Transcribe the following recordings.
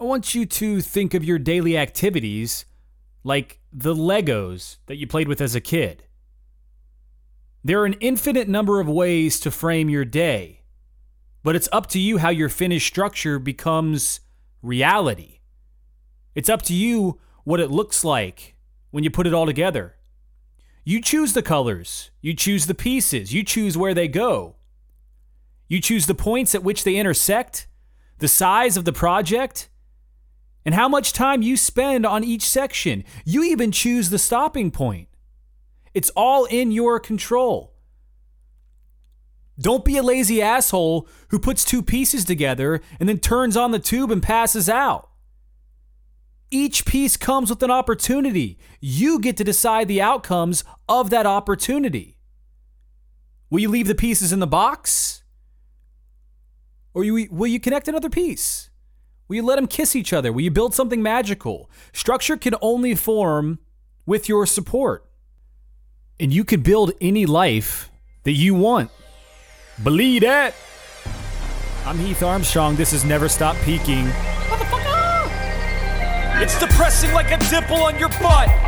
I want you to think of your daily activities like the Legos that you played with as a kid. There are an infinite number of ways to frame your day, but it's up to you how your finished structure becomes reality. It's up to you what it looks like when you put it all together. You choose the colors, you choose the pieces, you choose where they go. You choose the points at which they intersect, the size of the project, and how much time you spend on each section. You even choose the stopping point. It's all in your control. Don't be a lazy asshole who puts two pieces together and then turns on the tube and passes out. Each piece comes with an opportunity. You get to decide the outcomes of that opportunity. Will you leave the pieces in the box? Or will you connect another piece? Will you let them kiss each other? Will you build something magical? Structure can only form with your support. And you can build any life that you want. Believe that. I'm Heath Armstrong. This is Never Stop Peaking. It's depressing like a dimple on your butt.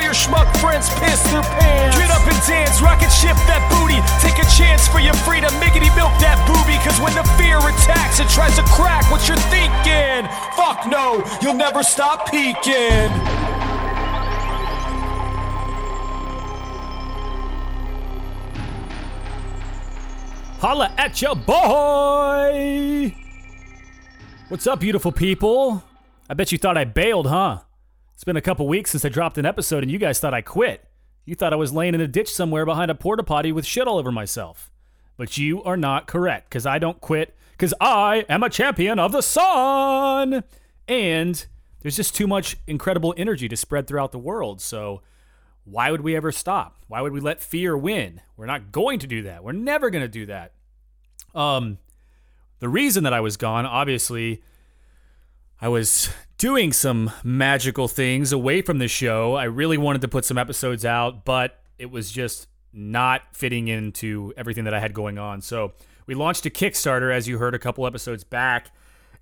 while your schmuck friends piss their pants. Get up and dance, rocket ship that booty. Take a chance for your freedom, miggity milk that booby. Cause when the fear attacks, it tries to crack what you're thinking. Fuck no, you'll never stop peaking. Holla at ya, boy! What's up, beautiful people? I bet you thought I bailed, huh? It's been a couple weeks since I dropped an episode and you guys thought I quit. You thought I was laying in a ditch somewhere behind a porta potty with shit all over myself. But you are not correct, because I don't quit, because I am a champion of the sun! And there's just too much incredible energy to spread throughout the world, so why would we ever stop? Why would we let fear win? We're not going to do that. We're never going to do that. Um, the reason that I was gone, obviously, I was doing some magical things away from the show. I really wanted to put some episodes out, but it was just not fitting into everything that I had going on. So we launched a Kickstarter, as you heard a couple episodes back.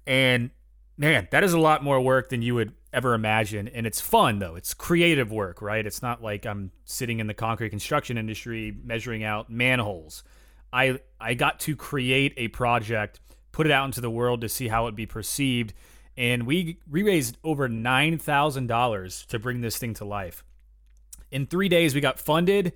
And man, that is a lot more work than you would ever imagine. And it's fun, though. It's creative work, right? It's not like I'm sitting in the concrete construction industry measuring out manholes. I, I got to create a project, put it out into the world to see how it would be perceived and we we raised over nine thousand dollars to bring this thing to life. In three days, we got funded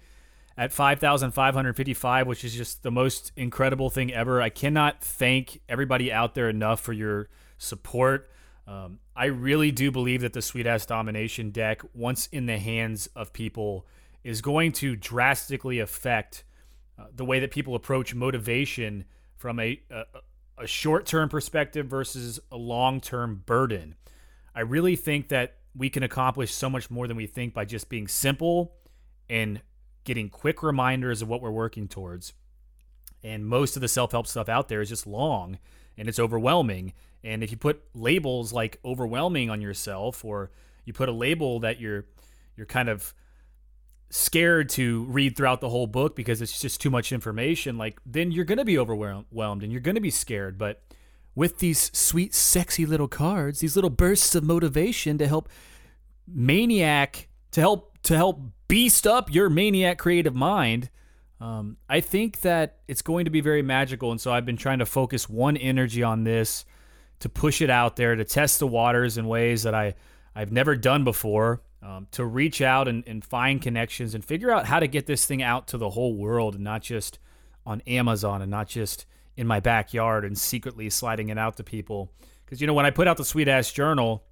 at five thousand five hundred fifty-five, which is just the most incredible thing ever. I cannot thank everybody out there enough for your support. Um, I really do believe that the Sweet Ass Domination deck, once in the hands of people, is going to drastically affect uh, the way that people approach motivation from a, a a short term perspective versus a long term burden. I really think that we can accomplish so much more than we think by just being simple and getting quick reminders of what we're working towards. And most of the self help stuff out there is just long and it's overwhelming. And if you put labels like overwhelming on yourself, or you put a label that you're you're kind of scared to read throughout the whole book because it's just too much information, like then you're going to be overwhelmed and you're going to be scared. But with these sweet, sexy little cards, these little bursts of motivation to help maniac, to help to help beast up your maniac creative mind, um, I think that it's going to be very magical. And so I've been trying to focus one energy on this to push it out there, to test the waters in ways that I I've never done before um, to reach out and, and find connections and figure out how to get this thing out to the whole world and not just on Amazon and not just in my backyard and secretly sliding it out to people. Because, you know, when I put out the Sweet Ass Journal,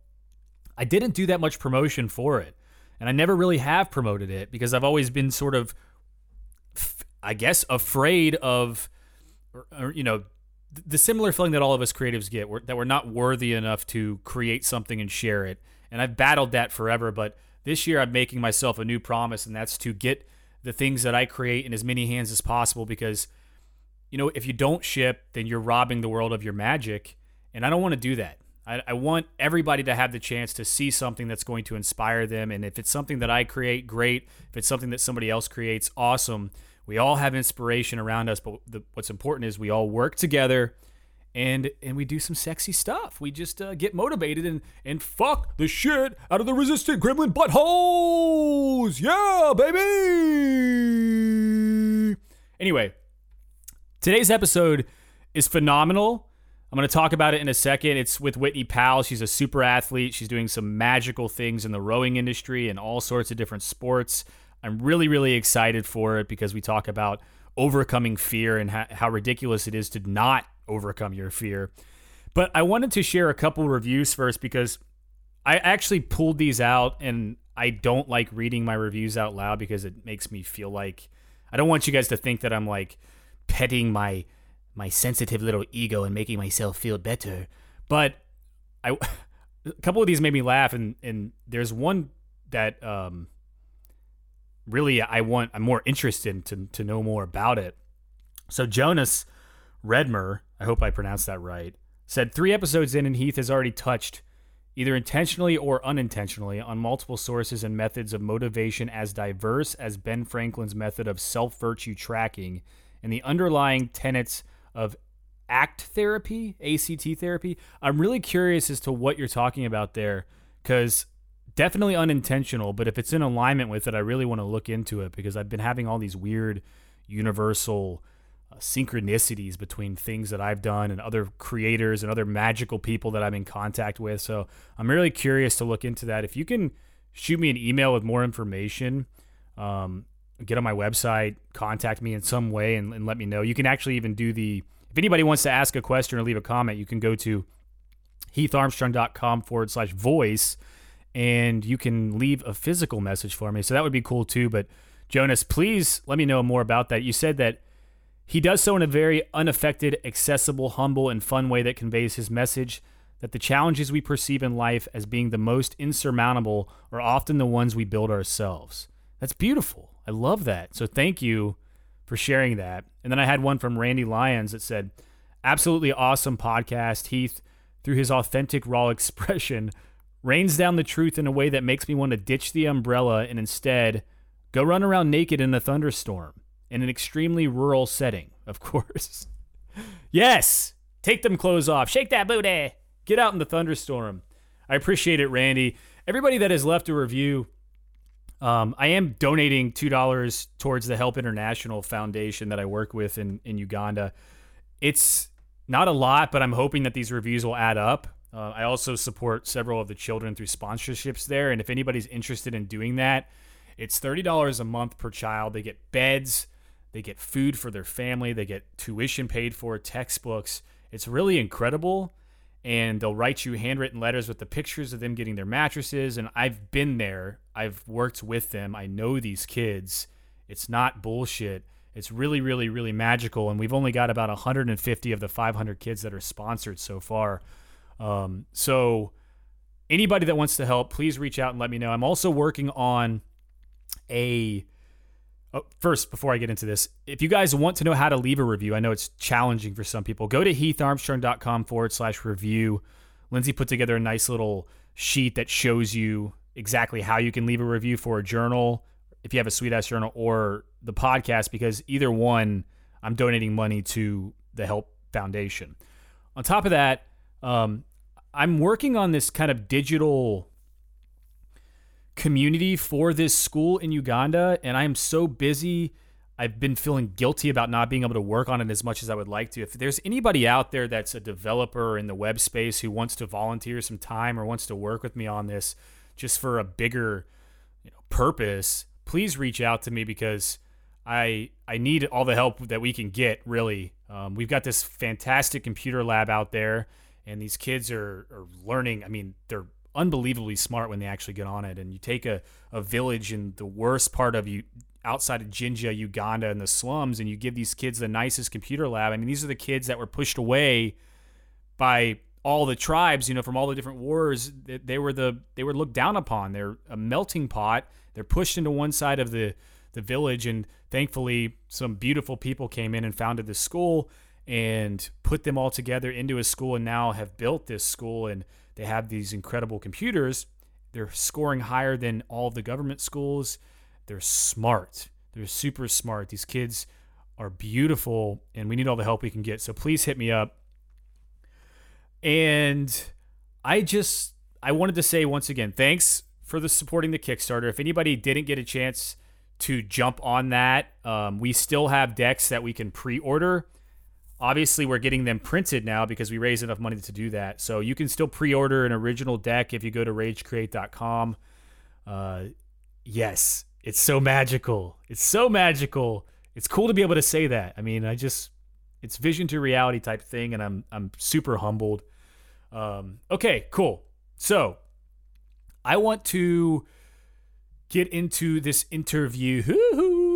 I didn't do that much promotion for it. And I never really have promoted it because I've always been sort of, I guess, afraid of, or, or, you know, the similar feeling that all of us creatives get that we're not worthy enough to create something and share it. And I've battled that forever, but this year I'm making myself a new promise, and that's to get the things that I create in as many hands as possible because, you know, if you don't ship, then you're robbing the world of your magic. And I don't want to do that. I, I want everybody to have the chance to see something that's going to inspire them. And if it's something that I create, great. If it's something that somebody else creates, awesome. We all have inspiration around us, but the, what's important is we all work together and and we do some sexy stuff. We just uh, get motivated and and fuck the shit out of the resistant gremlin buttholes. Yeah, baby. Anyway, today's episode is phenomenal. I'm going to talk about it in a second. It's with Whitney Powell. She's a super athlete. She's doing some magical things in the rowing industry and all sorts of different sports. I'm really, really excited for it because we talk about overcoming fear and ha- how ridiculous it is to not overcome your fear. But I wanted to share a couple reviews first because I actually pulled these out and I don't like reading my reviews out loud because it makes me feel like I don't want you guys to think that I'm like petting my my sensitive little ego and making myself feel better. But I a couple of these made me laugh and and there's one that um really I want I'm more interested to to know more about it. So Jonas Redmer, I hope I pronounced that right, said three episodes in and Heath has already touched either intentionally or unintentionally on multiple sources and methods of motivation as diverse as Ben Franklin's method of self virtue tracking and the underlying tenets of ACT therapy, ACT therapy. I'm really curious as to what you're talking about there because definitely unintentional, but if it's in alignment with it, I really want to look into it because I've been having all these weird universal uh, synchronicities between things that I've done and other creators and other magical people that I'm in contact with. So I'm really curious to look into that. If you can shoot me an email with more information, um, get on my website, contact me in some way, and, and let me know. You can actually even do the if anybody wants to ask a question or leave a comment, you can go to heatharmstrong.com forward slash voice and you can leave a physical message for me. So that would be cool too. But Jonas, please let me know more about that. You said that he does so in a very unaffected, accessible, humble, and fun way that conveys his message that the challenges we perceive in life as being the most insurmountable are often the ones we build ourselves. That's beautiful. I love that. So thank you for sharing that. And then I had one from Randy Lyons that said, Absolutely awesome podcast. Heath, through his authentic, raw expression, rains down the truth in a way that makes me want to ditch the umbrella and instead go run around naked in a thunderstorm in an extremely rural setting, of course. yes, take them clothes off, shake that booty, get out in the thunderstorm. I appreciate it, Randy. Everybody that has left a review, um, I am donating two dollars towards the Help International Foundation that I work with in in Uganda. It's not a lot, but I'm hoping that these reviews will add up. Uh, I also support several of the children through sponsorships there. And if anybody's interested in doing that, it's $30 a month per child. They get beds, they get food for their family, they get tuition paid for, textbooks. It's really incredible. And they'll write you handwritten letters with the pictures of them getting their mattresses. And I've been there, I've worked with them, I know these kids. It's not bullshit. It's really, really, really magical. And we've only got about 150 of the 500 kids that are sponsored so far. Um, so anybody that wants to help, please reach out and let me know. I'm also working on a oh, first before I get into this. If you guys want to know how to leave a review, I know it's challenging for some people. Go to heatharmstrong.com forward slash review. Lindsay put together a nice little sheet that shows you exactly how you can leave a review for a journal if you have a sweet ass journal or the podcast because either one I'm donating money to the Help Foundation. On top of that, um, I'm working on this kind of digital community for this school in Uganda, and I am so busy. I've been feeling guilty about not being able to work on it as much as I would like to. If there's anybody out there that's a developer in the web space who wants to volunteer some time or wants to work with me on this just for a bigger you know, purpose, please reach out to me because I I need all the help that we can get. Really, um, we've got this fantastic computer lab out there and these kids are, are learning. I mean, they're unbelievably smart when they actually get on it. And you take a, a village in the worst part of you outside of Jinja, Uganda, and the slums, and you give these kids the nicest computer lab. I mean, these are the kids that were pushed away by all the tribes, you know, from all the different wars. They, they were the they were looked down upon. They're a melting pot. They're pushed into one side of the the village, and thankfully, some beautiful people came in and founded this school and put them all together into a school, and now have built this school, and they have these incredible computers. They're scoring higher than all of the government schools. They're smart. They're super smart. These kids are beautiful, and we need all the help we can get. So please hit me up. And I just I wanted to say once again, thanks for the supporting the Kickstarter. If anybody didn't get a chance to jump on that, um, we still have decks that we can pre-order. Obviously, we're getting them printed now because we raised enough money to do that. So you can still pre-order an original deck if you go to ragecreate.com. Uh, yes, it's so magical. It's so magical. It's cool to be able to say that. I mean, I just it's vision to reality type thing, and I'm I'm super humbled. Um, okay, cool. So I want to get into this interview. Hoo-hoo.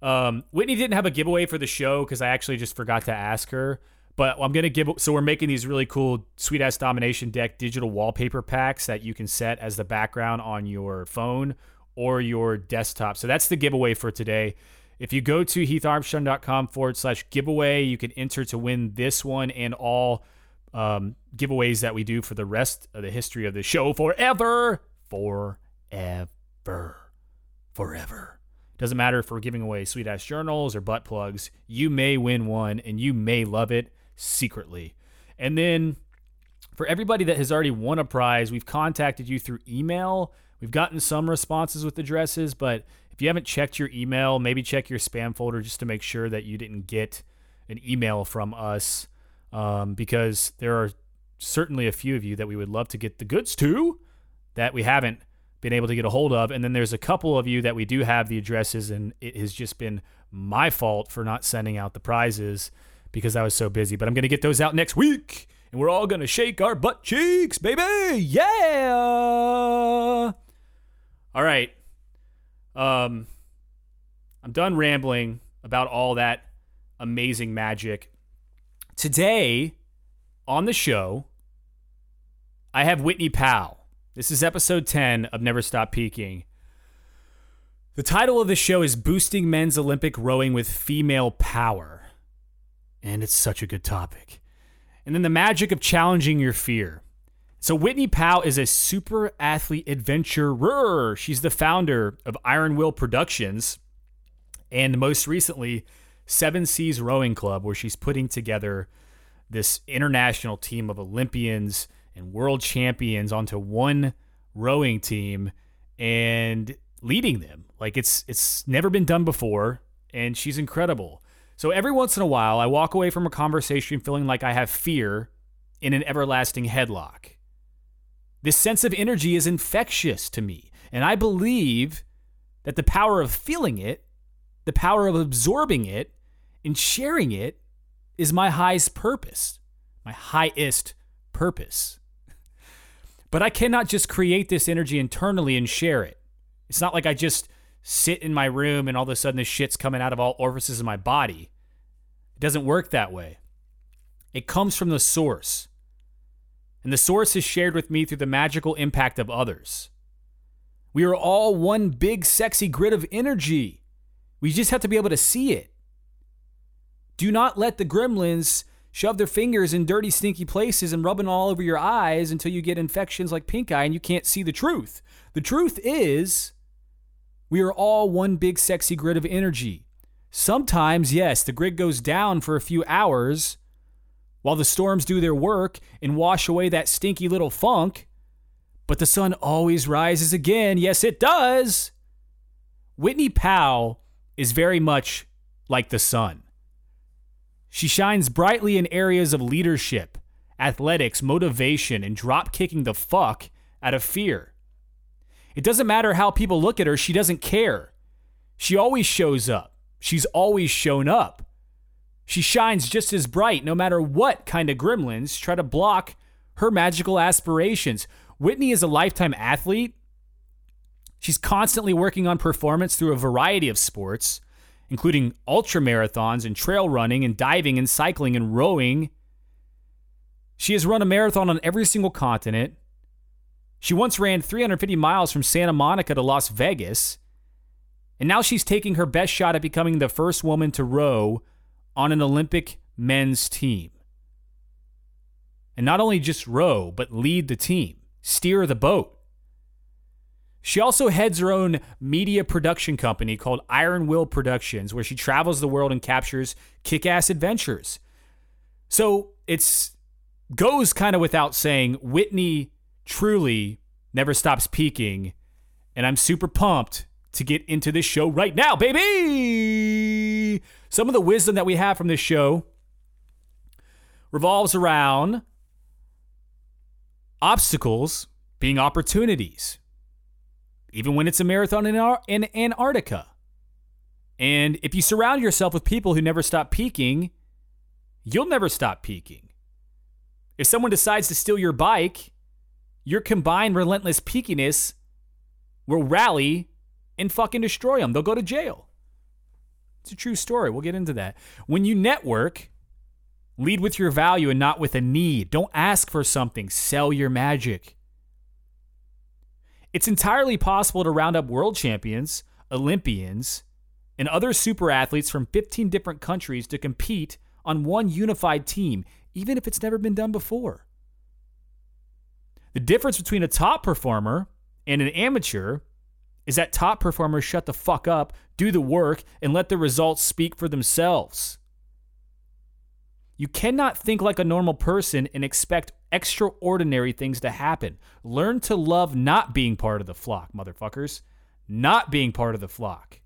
Um, Whitney didn't have a giveaway for the show because I actually just forgot to ask her. But I'm gonna give. So we're making these really cool sweet ass domination deck digital wallpaper packs that you can set as the background on your phone or your desktop. So that's the giveaway for today. If you go to heatharmstrong.com forward slash giveaway, you can enter to win this one and all um, giveaways that we do for the rest of the history of the show forever. Forever. Forever. Doesn't matter if we're giving away sweet ass journals or butt plugs. You may win one and you may love it secretly. And then for everybody that has already won a prize, we've contacted you through email We've gotten some responses with addresses, but if you haven't checked your email, maybe check your spam folder just to make sure that you didn't get an email from us um, because there are certainly a few of you that we would love to get the goods to that we haven't been able to get a hold of. And then there's a couple of you that we do have the addresses, and it has just been my fault for not sending out the prizes because I was so busy. But I'm going to get those out next week, and we're all going to shake our butt cheeks, baby. Yeah. All right. Um, I'm done rambling about all that amazing magic. Today on the show, I have Whitney Powell. This is episode 10 of Never Stop Peaking. The title of the show is Boosting Men's Olympic Rowing with Female Power. And it's such a good topic. And then the magic of challenging your fear. So, Whitney Powell is a super athlete adventurer. She's the founder of Iron Will Productions and most recently, Seven Seas Rowing Club, where she's putting together this international team of Olympians and world champions onto one rowing team and leading them. Like it's it's never been done before and she's incredible. So every once in a while I walk away from a conversation feeling like I have fear in an everlasting headlock. This sense of energy is infectious to me. And I believe that the power of feeling it, the power of absorbing it, and sharing it is my highest purpose, my highest purpose. But I cannot just create this energy internally and share it. It's not like I just sit in my room and all of a sudden the shit's coming out of all orifices of my body. It doesn't work that way. It comes from the source and the source is shared with me through the magical impact of others. We are all one big, sexy grid of energy. We just have to be able to see it. Do not let the gremlins shove their fingers in dirty, stinky places and rubbing all over your eyes until you get infections like pink eye and you can't see the truth. The truth is, we are all one big, sexy grid of energy. Sometimes, yes, the grid goes down for a few hours while the storms do their work and wash away that stinky little funk. But the sun always rises again. Yes, it does. Whitney Powell is very much like the sun. She shines brightly in areas of leadership, athletics, motivation, and drop kicking the fuck out of fear. It doesn't matter how people look at her, she doesn't care. She always shows up. She's always shown up. She shines just as bright no matter what kind of gremlins try to block her magical aspirations. Whitney is a lifetime athlete She's constantly working on performance through a variety of sports, including ultra marathons and trail running and diving and cycling and rowing. She has run a marathon on every single continent. She once ran 350 miles from Santa Monica to Las Vegas. And now she's taking her best shot at becoming the first woman to row on an Olympic men's team. And not only just row, but lead the team, steer the boat. She also heads her own media production company called Iron Will Productions, where she travels the world and captures kick ass adventures. So it's goes kind of without saying, Whitney truly never stops peaking. And I'm super pumped to get into this show right now, baby. Some of the wisdom that we have from this show revolves around obstacles being opportunities, even when it's a marathon in, in Antarctica. And if you surround yourself with people who never stop peaking, you'll never stop peaking. If someone decides to steal your bike, your combined relentless peakiness will rally and fucking destroy them. They'll go to jail. It's a true story. We'll get into that. When you network, lead with your value and not with a need. Don't ask for something, sell your magic. It's entirely possible to round up world champions, Olympians, and other super athletes from 15 different countries to compete on one unified team, even if it's never been done before. The difference between a top performer and an amateur is that top performers shut the fuck up, do the work, and let the results speak for themselves. You cannot think like a normal person and expect extraordinary things to happen. Learn to love not being part of the flock, motherfuckers. Not being part of the flock.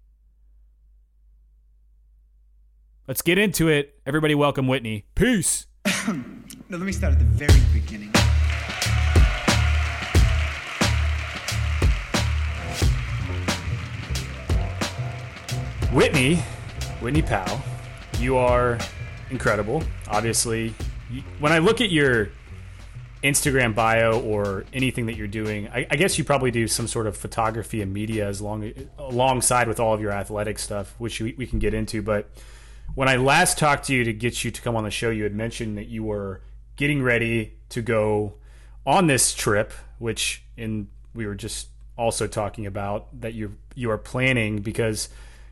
Let's get into it. Everybody, welcome Whitney. Peace. now, let me start at the very beginning. Whitney, Whitney Powell, you are incredible. Obviously, when I look at your Instagram bio or anything that you're doing, I, I, guess you probably do some sort of photography and media as long alongside with all of your athletic stuff, which we, we can get into. But when I last talked to you to get you to come on the show, you had mentioned that you were getting ready to go on this trip, which in we were just also talking about that you you are planning because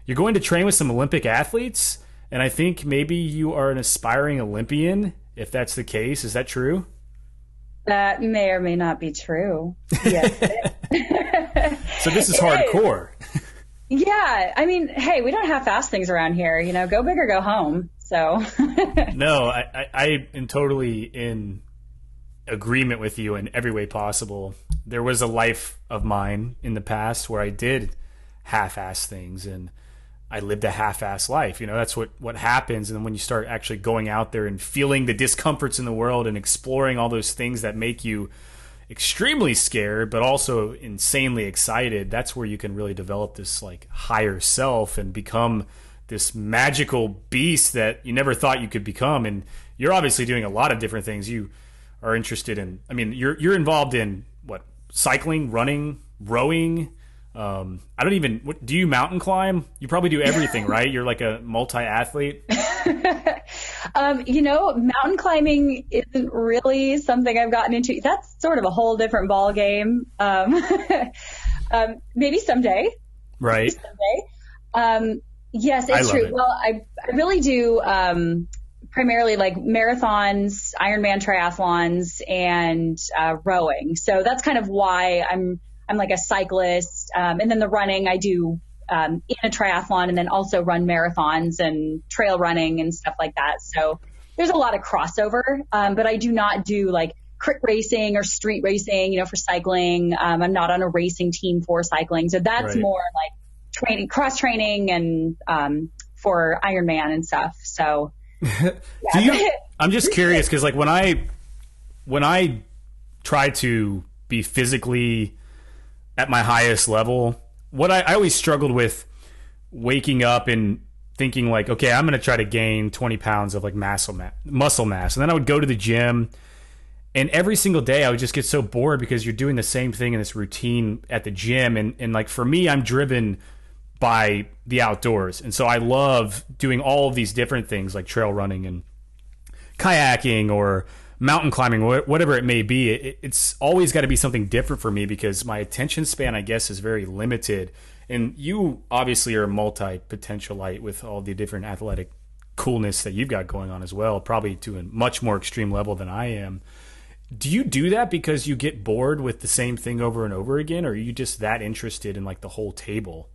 you're going to train with some Olympic athletes, and I think maybe you are an aspiring Olympian. If that's the case, is that true? That may or may not be true. Yes. so this is hardcore. yeah, I mean, hey, we don't have fast things around here. You know, go big or go home. So. no, I, I, I am totally in agreement with you in every way possible. There was a life of mine in the past where I did half-ass things and I lived a half-ass life. You know, that's what what happens. And when you start actually going out there and feeling the discomforts in the world and exploring all those things that make you extremely scared, but also insanely excited, that's where you can really develop this like higher self and become this magical beast that you never thought you could become. And you're obviously doing a lot of different things. You are interested in. I mean, you're you're involved in what cycling, running, rowing um, I don't even. What, do you mountain climb? You probably do everything, right? You're like a multi athlete. um, you know, mountain climbing isn't really something I've gotten into. That's sort of a whole different ball game. Um, um, maybe someday. Right. Maybe someday. Um, yes, it's true. It. Well, I I really do. Um, primarily like marathons, Ironman triathlons, and uh, rowing. So that's kind of why I'm I'm like a cyclist. Um, and then the running I do um, in a triathlon and then also run marathons and trail running and stuff like that. So there's a lot of crossover. Um, but I do not do like crit racing or street racing, you know, for cycling. Um, I'm not on a racing team for cycling. So that's right. more like training, cross training and, um, for Ironman and stuff. So you, I'm just curious because like when I, when I try to be physically at my highest level, what I, I always struggled with waking up and thinking like, okay, I'm going to try to gain 20 pounds of like muscle mass, muscle mass, and then I would go to the gym, and every single day I would just get so bored because you're doing the same thing in this routine at the gym. And and like for me I'm driven by the outdoors. And so I love doing all of these different things like trail running and kayaking or mountain climbing whatever it may be it, it's always got to be something different for me because my attention span I guess is very limited. And you obviously are a multi potentialite with all the different athletic coolness that you've got going on as well probably to a much more extreme level than I am. Do you do that because you get bored with the same thing over and over again or are you just that interested in like the whole table?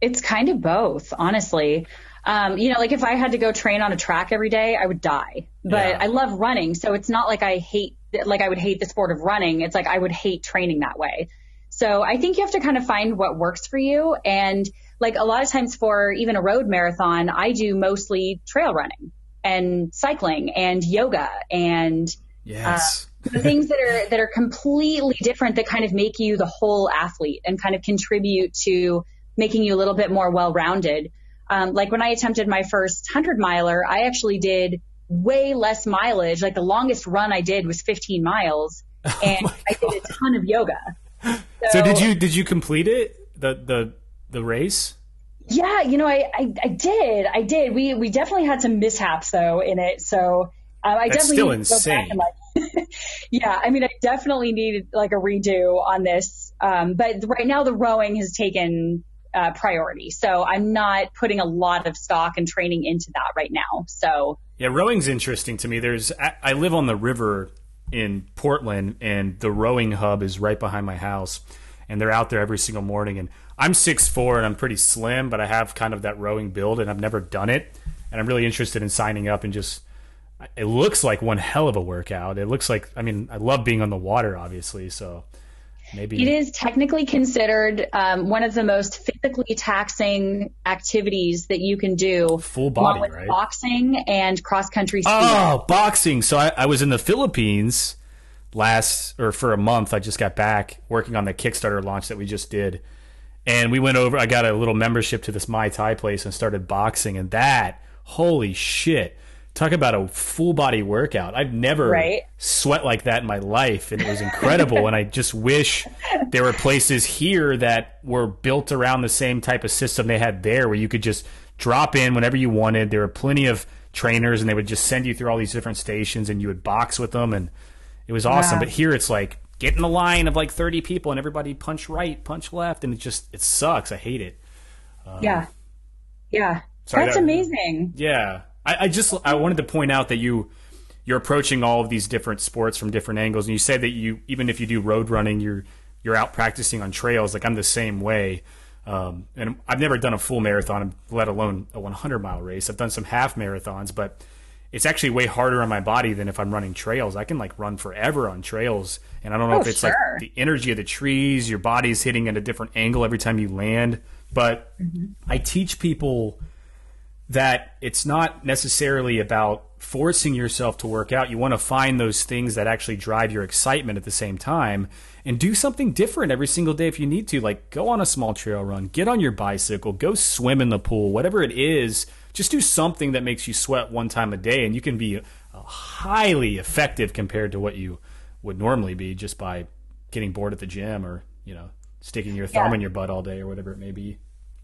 It's kind of both honestly um, you know like if i had to go train on a track every day i would die but yeah. i love running so it's not like i hate like i would hate the sport of running it's like i would hate training that way so i think you have to kind of find what works for you and like a lot of times for even a road marathon i do mostly trail running and cycling and yoga and Yes. Uh, the things that are that are completely different that kind of make you the whole athlete and kind of contribute to making you a little bit more well-rounded. Um, like when I attempted my first hundred miler, I actually did way less mileage. Like the longest run I did was 15 miles, oh and oh I did a ton of yoga. So, so, did you did you complete it the the the race? Yeah, you know, I, I, I did, I did. We we definitely had some mishaps though in it. So um, I That's definitely still insane. Like, yeah, I mean, I definitely needed like a redo on this. Um, but right now the rowing has taken uh, priority, so I'm not putting a lot of stock and training into that right now. So yeah, rowing's interesting to me. There's I, I live on the river in Portland, and the rowing hub is right behind my house, and they're out there every single morning. And I'm six four and I'm pretty slim, but I have kind of that rowing build, and I've never done it, and I'm really interested in signing up and just it looks like one hell of a workout. It looks like I mean I love being on the water, obviously. So maybe it is technically considered um, one of the most physically taxing activities that you can do. Full body, right? Boxing and cross country. Oh, boxing! So I, I was in the Philippines last or for a month. I just got back working on the Kickstarter launch that we just did. And we went over. I got a little membership to this Muay Thai place and started boxing. And that, holy shit! Talk about a full body workout. I've never right? sweat like that in my life, and it was incredible. and I just wish there were places here that were built around the same type of system they had there, where you could just drop in whenever you wanted. There were plenty of trainers, and they would just send you through all these different stations, and you would box with them, and it was awesome. But here, it's like get in a line of like 30 people and everybody punch right punch left and it just it sucks i hate it um, yeah yeah sorry, that's that, amazing yeah I, I just I wanted to point out that you you're approaching all of these different sports from different angles, and you say that you even if you do road running, you're you're out practicing on trails. Like I'm the same way. Um, and I've never done a full marathon, let alone a 100 mile race. I've done some half marathons, but it's actually way harder on my body than if I'm running trails. I can like run forever on trails, and I don't know oh, if it's sure. like the energy of the trees, your body's hitting at a different angle every time you land. But mm-hmm. I teach people that it's not necessarily about forcing yourself to work out. You want to find those things that actually drive your excitement at the same time and do something different every single day if you need to. Like go on a small trail run, get on your bicycle, go swim in the pool, whatever it is. Just do something that makes you sweat one time a day, and you can be highly effective compared to what you would normally be just by getting bored at the gym or, you know, sticking your thumb yeah. in your butt all day or whatever it may be.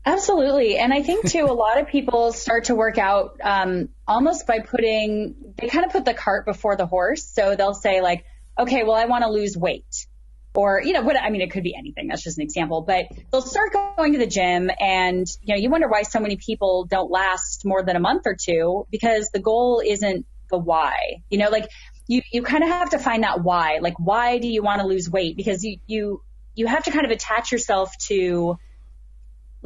Absolutely. And I think too, a lot of people start to work out um, almost by putting, they kind of put the cart before the horse. So they'll say like, okay, well, I want to lose weight. Or, you know, what, I mean, it could be anything. That's just an example, but they'll start going to the gym and, you know, you wonder why so many people don't last more than a month or two because the goal isn't the why, you know, like you, you kind of have to find that why, like, why do you want to lose weight? Because you, you, you have to kind of attach yourself to,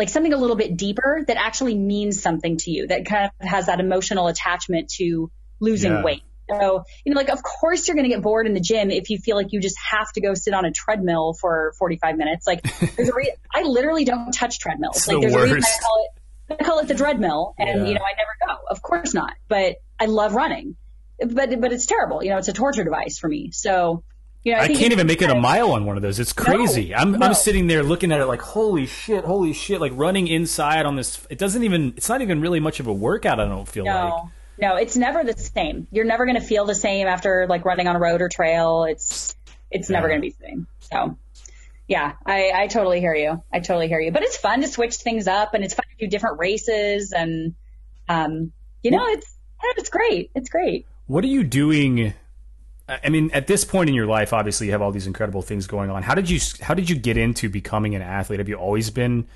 like something a little bit deeper that actually means something to you that kind of has that emotional attachment to losing yeah. weight. So, you know, like, of course you're going to get bored in the gym if you feel like you just have to go sit on a treadmill for 45 minutes. Like, there's a re- I literally don't touch treadmills. It's like, the there's worst. a reason I call it, I call it the treadmill and, yeah. you know, I never go. Of course not. But I love running. But, but it's terrible. You know, it's a torture device for me. So, you know, I, I can't even make it a mile on one of those. It's crazy. No, I'm no. I'm sitting there looking at it like holy shit, holy shit, like running inside on this. It doesn't even. It's not even really much of a workout. I don't feel no. like. no, it's never the same. You're never going to feel the same after like running on a road or trail. It's it's yeah. never going to be the same. So yeah, I, I totally hear you. I totally hear you. But it's fun to switch things up and it's fun to do different races and um you know, it's it's great. It's great. What are you doing I mean, at this point in your life, obviously you have all these incredible things going on. How did you how did you get into becoming an athlete? Have you always been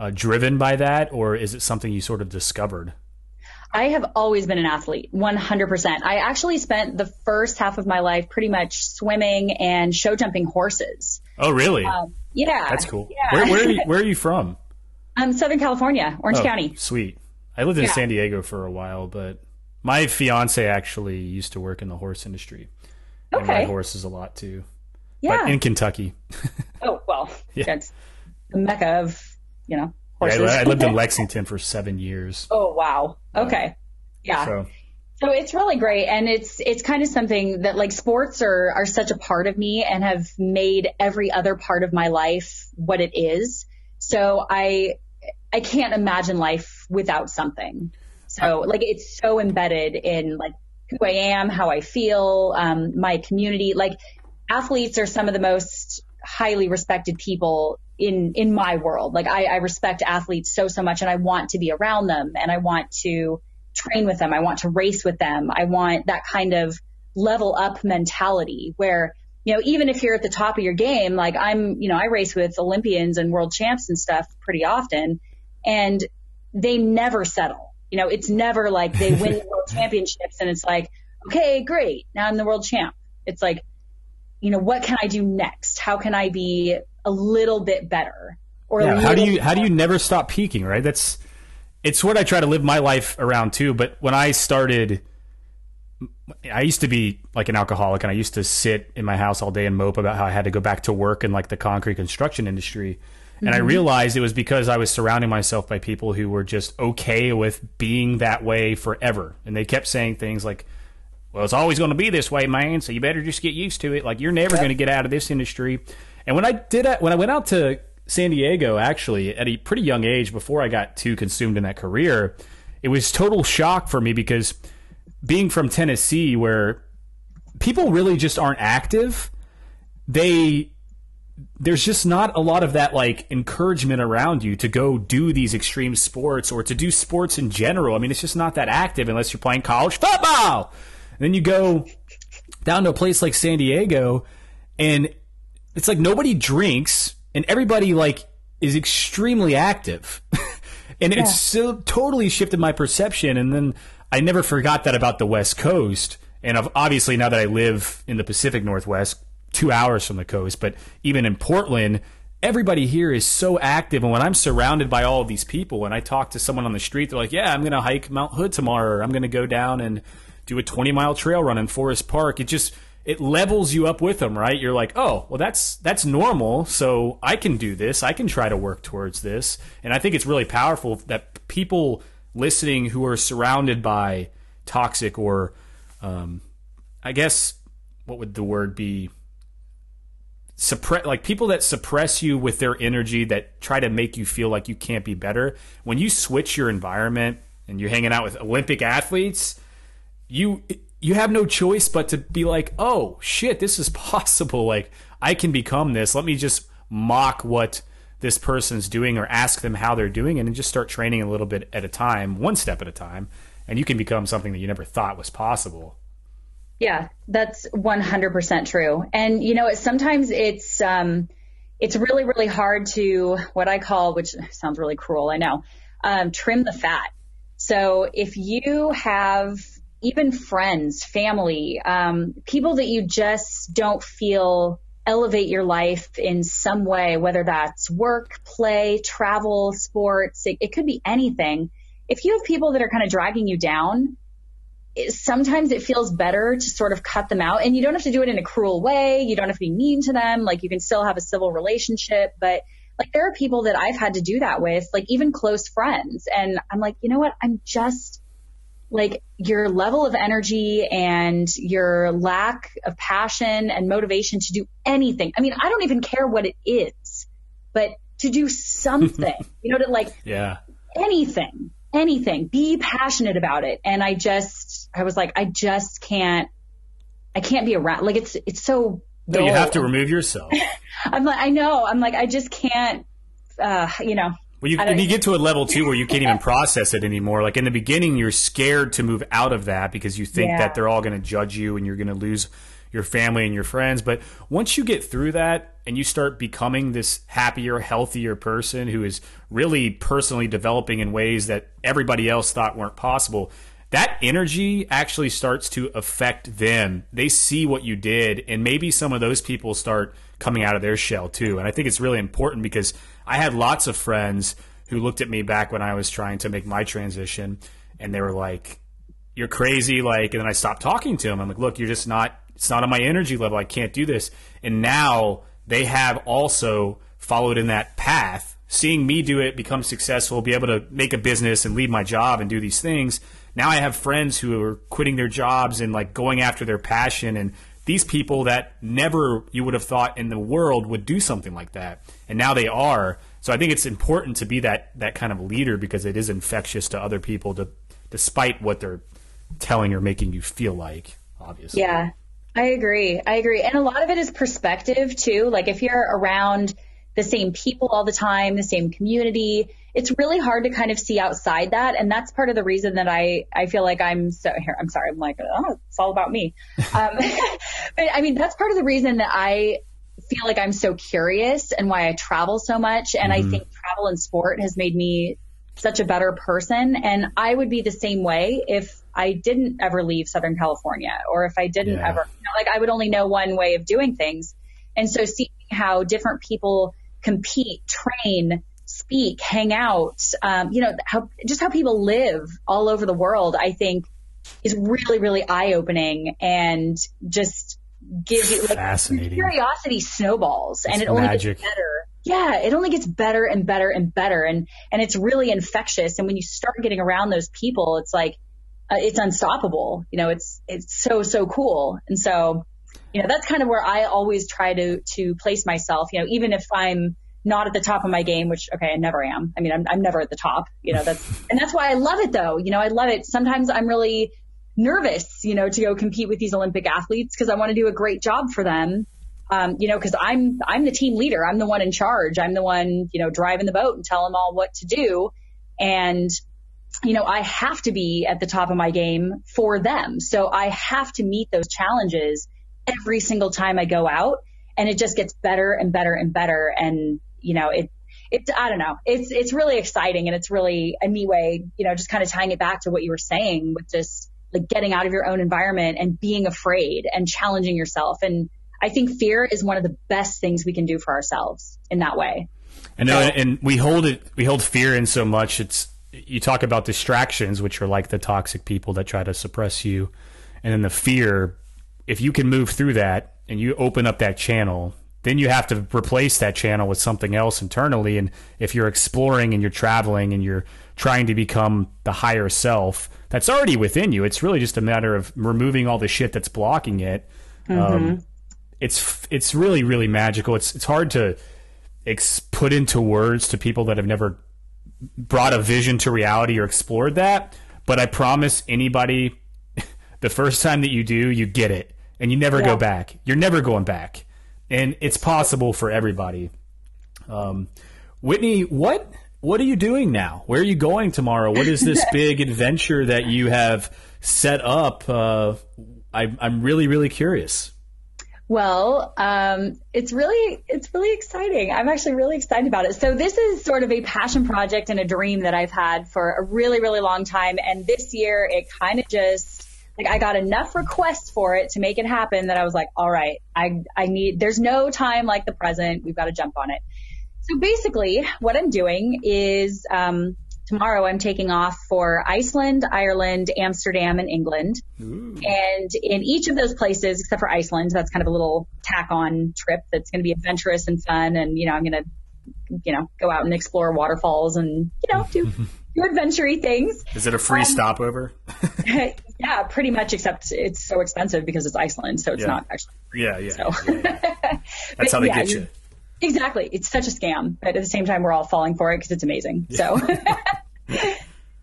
uh, driven by that, or is it something you sort of discovered? I have always been an athlete, 100%. I actually spent the first half of my life pretty much swimming and show jumping horses. Oh, really? Um, yeah. That's cool. Yeah. Where, where, are you, where are you from? Um, Southern California, Orange oh, County. Sweet. I lived in yeah. San Diego for a while, but my fiance actually used to work in the horse industry. Okay. I ride horses a lot too. Yeah. But in Kentucky. oh, well, yeah. that's the mecca of, you know, horses. Yeah, I lived in Lexington for seven years. Oh, wow. Okay. Yeah. So. so it's really great. And it's, it's kind of something that like sports are, are such a part of me and have made every other part of my life what it is. So I, I can't imagine life without something. So like it's so embedded in like who I am, how I feel, um, my community. Like athletes are some of the most highly respected people in in my world. Like I, I respect athletes so so much, and I want to be around them, and I want to train with them. I want to race with them. I want that kind of level up mentality where you know even if you're at the top of your game, like I'm, you know, I race with Olympians and world champs and stuff pretty often, and they never settle. You know, it's never like they win the world championships and it's like, okay, great, now I'm the world champ. It's like, you know, what can I do next? How can I be a little bit better. Or yeah, how do you how do you never stop peaking? Right. That's it's what I try to live my life around too. But when I started, I used to be like an alcoholic, and I used to sit in my house all day and mope about how I had to go back to work in like the concrete construction industry. And mm-hmm. I realized it was because I was surrounding myself by people who were just okay with being that way forever. And they kept saying things like, well, it's always going to be this way, man. So you better just get used to it. Like you're never yep. going to get out of this industry. And when I did when I went out to San Diego, actually at a pretty young age, before I got too consumed in that career, it was total shock for me because being from Tennessee, where people really just aren't active, they there's just not a lot of that like encouragement around you to go do these extreme sports or to do sports in general. I mean, it's just not that active unless you're playing college football. And then you go down to a place like San Diego and it's like nobody drinks and everybody like is extremely active. and yeah. it's so totally shifted my perception. And then I never forgot that about the West Coast. And obviously now that I live in the Pacific Northwest, two hours from the coast, but even in Portland, everybody here is so active. And when I'm surrounded by all of these people, when I talk to someone on the street, they're like, "Yeah, I'm going to hike Mount Hood tomorrow. Or I'm going to go down and do a 20 mile trail run in Forest Park." It just it levels you up with them, right? You're like, oh, well, that's that's normal, so I can do this. I can try to work towards this, and I think it's really powerful that people listening who are surrounded by toxic or, um, I guess, what would the word be? Suppress like people that suppress you with their energy that try to make you feel like you can't be better when you switch your environment and you're hanging out with olympic athletes you you have no choice but to be like, oh shit, this is possible. Like I can become this. Let me just mock what this person's doing or ask them how they're doing it and just start training a little bit at a time, one step at a time, and you can become something that you never thought was possible. Yeah, that's 100% true. And you know, sometimes it's um it's really really hard to what I call which sounds really cruel, I know. Um, trim the fat. So if you have even friends, family, um, people that you just don't feel elevate your life in some way, whether that's work, play, travel, sports, it, it could be anything. If you have people that are kind of dragging you down, sometimes it feels better to sort of cut them out. And you don't have to do it in a cruel way. You don't have to be mean to them. Like you can still have a civil relationship, but like there are people that I've had to do that with, like even close friends. And I'm like, you know what? I'm just like your level of energy and your lack of passion and motivation to do anything. I mean, I don't even care what it is, but to do something, you know, to like yeah. anything, anything, be passionate about it. And I just, I was like, I just can't, I can't be around. Like it's, it's so. No, you have to remove yourself. I'm like, I know. I'm like, I just can't, uh, you know. Well, you, and you get to a level too where you can't even process it anymore. Like in the beginning, you're scared to move out of that because you think yeah. that they're all going to judge you and you're going to lose your family and your friends. But once you get through that and you start becoming this happier, healthier person who is really personally developing in ways that everybody else thought weren't possible, that energy actually starts to affect them. They see what you did, and maybe some of those people start coming out of their shell too. And I think it's really important because I had lots of friends who looked at me back when I was trying to make my transition, and they were like, "You're crazy!" Like, and then I stopped talking to them. I'm like, "Look, you're just not it's not on my energy level. I can't do this. And now they have also followed in that path, seeing me do it, become successful, be able to make a business and leave my job and do these things. Now I have friends who are quitting their jobs and like going after their passion and these people that never you would have thought in the world would do something like that. And now they are. So I think it's important to be that that kind of leader because it is infectious to other people to despite what they're telling or making you feel like, obviously. Yeah. I agree. I agree. And a lot of it is perspective too. Like if you're around the same people all the time, the same community, it's really hard to kind of see outside that. And that's part of the reason that I, I feel like I'm so here. I'm sorry. I'm like, oh, it's all about me. Um, but I mean, that's part of the reason that I feel like I'm so curious and why I travel so much. And mm-hmm. I think travel and sport has made me such a better person. And I would be the same way if I didn't ever leave Southern California or if I didn't yeah. ever, you know, like I would only know one way of doing things. And so seeing how different people compete, train, speak, hang out, um, you know, how, just how people live all over the world, I think is really, really eye opening and just gives you like fascinating curiosity snowballs it's and it magic. only gets better. Yeah, it only gets better and better and better and and it's really infectious and when you start getting around those people it's like uh, it's unstoppable. You know, it's it's so so cool. And so, you know, that's kind of where I always try to to place myself. You know, even if I'm not at the top of my game, which okay, I never am. I mean, I'm I'm never at the top. You know, that's and that's why I love it though. You know, I love it. Sometimes I'm really nervous, you know, to go compete with these Olympic athletes because I want to do a great job for them. Um, you know, because I'm I'm the team leader. I'm the one in charge. I'm the one, you know, driving the boat and telling them all what to do. And you know, I have to be at the top of my game for them. So I have to meet those challenges every single time I go out and it just gets better and better and better. And, you know, it, it, I don't know. It's, it's really exciting and it's really a neat way, you know, just kind of tying it back to what you were saying with just like getting out of your own environment and being afraid and challenging yourself. And I think fear is one of the best things we can do for ourselves in that way. I know, uh, so, and we hold it, we hold fear in so much. It's, you talk about distractions, which are like the toxic people that try to suppress you, and then the fear. If you can move through that and you open up that channel, then you have to replace that channel with something else internally. And if you're exploring and you're traveling and you're trying to become the higher self that's already within you, it's really just a matter of removing all the shit that's blocking it. Um, mm-hmm. Um, it's it's really really magical. It's it's hard to ex- put into words to people that have never brought a vision to reality or explored that. But I promise anybody, the first time that you do, you get it, and you never yeah. go back. You're never going back, and it's possible for everybody. Um, Whitney, what what are you doing now? Where are you going tomorrow? What is this big adventure that you have set up? Uh, I, I'm really really curious. Well, um, it's really it's really exciting. I'm actually really excited about it. So this is sort of a passion project and a dream that I've had for a really really long time. And this year it kind of just like I got enough requests for it to make it happen that I was like, all right, I I need. There's no time like the present. We've got to jump on it. So basically, what I'm doing is um, tomorrow I'm taking off for Iceland, Ireland, Amsterdam, and England. Ooh. And in each of those places, except for Iceland, that's kind of a little tack on trip that's going to be adventurous and fun. And, you know, I'm going to, you know, go out and explore waterfalls and, you know, do, do adventure things. Is it a free um, stopover? yeah, pretty much, except it's so expensive because it's Iceland. So it's yeah. not actually. Yeah, yeah. So. yeah, yeah. That's how they get you. Exactly. It's such a scam, but at the same time, we're all falling for it because it's amazing. So, so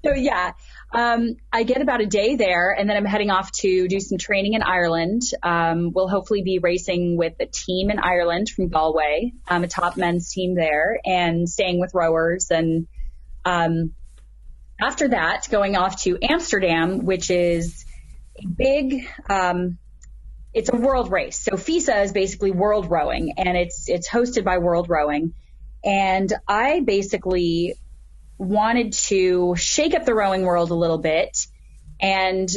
so yeah, um, I get about a day there, and then I'm heading off to do some training in Ireland. Um, we'll hopefully be racing with a team in Ireland from Galway, um, a top men's team there, and staying with rowers. And um, after that, going off to Amsterdam, which is a big. Um, it's a world race. So FISA is basically world rowing, and it's it's hosted by World Rowing. And I basically wanted to shake up the rowing world a little bit and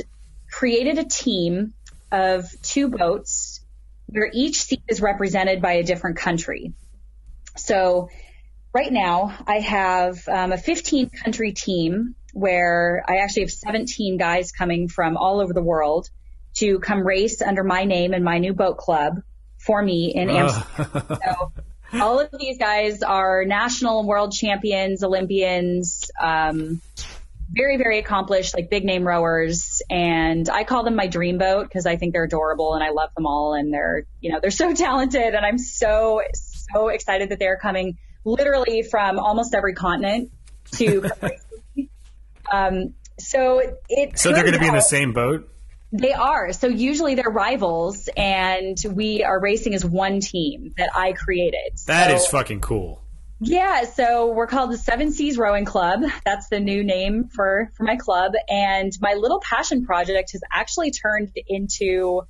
created a team of two boats where each seat is represented by a different country. So right now I have um, a 15 country team where I actually have 17 guys coming from all over the world to come race under my name and my new boat club for me in Amsterdam. so all of these guys are national and world champions, Olympians, um, very, very accomplished, like big name rowers. And I call them my dream boat because I think they're adorable and I love them all. And they're, you know, they're so talented. And I'm so, so excited that they're coming literally from almost every continent to um, so it. So they're going to be in the same boat? They are. So usually they're rivals, and we are racing as one team that I created. That so, is fucking cool. Yeah, so we're called the Seven Seas Rowing Club. That's the new name for for my club, and my little passion project has actually turned into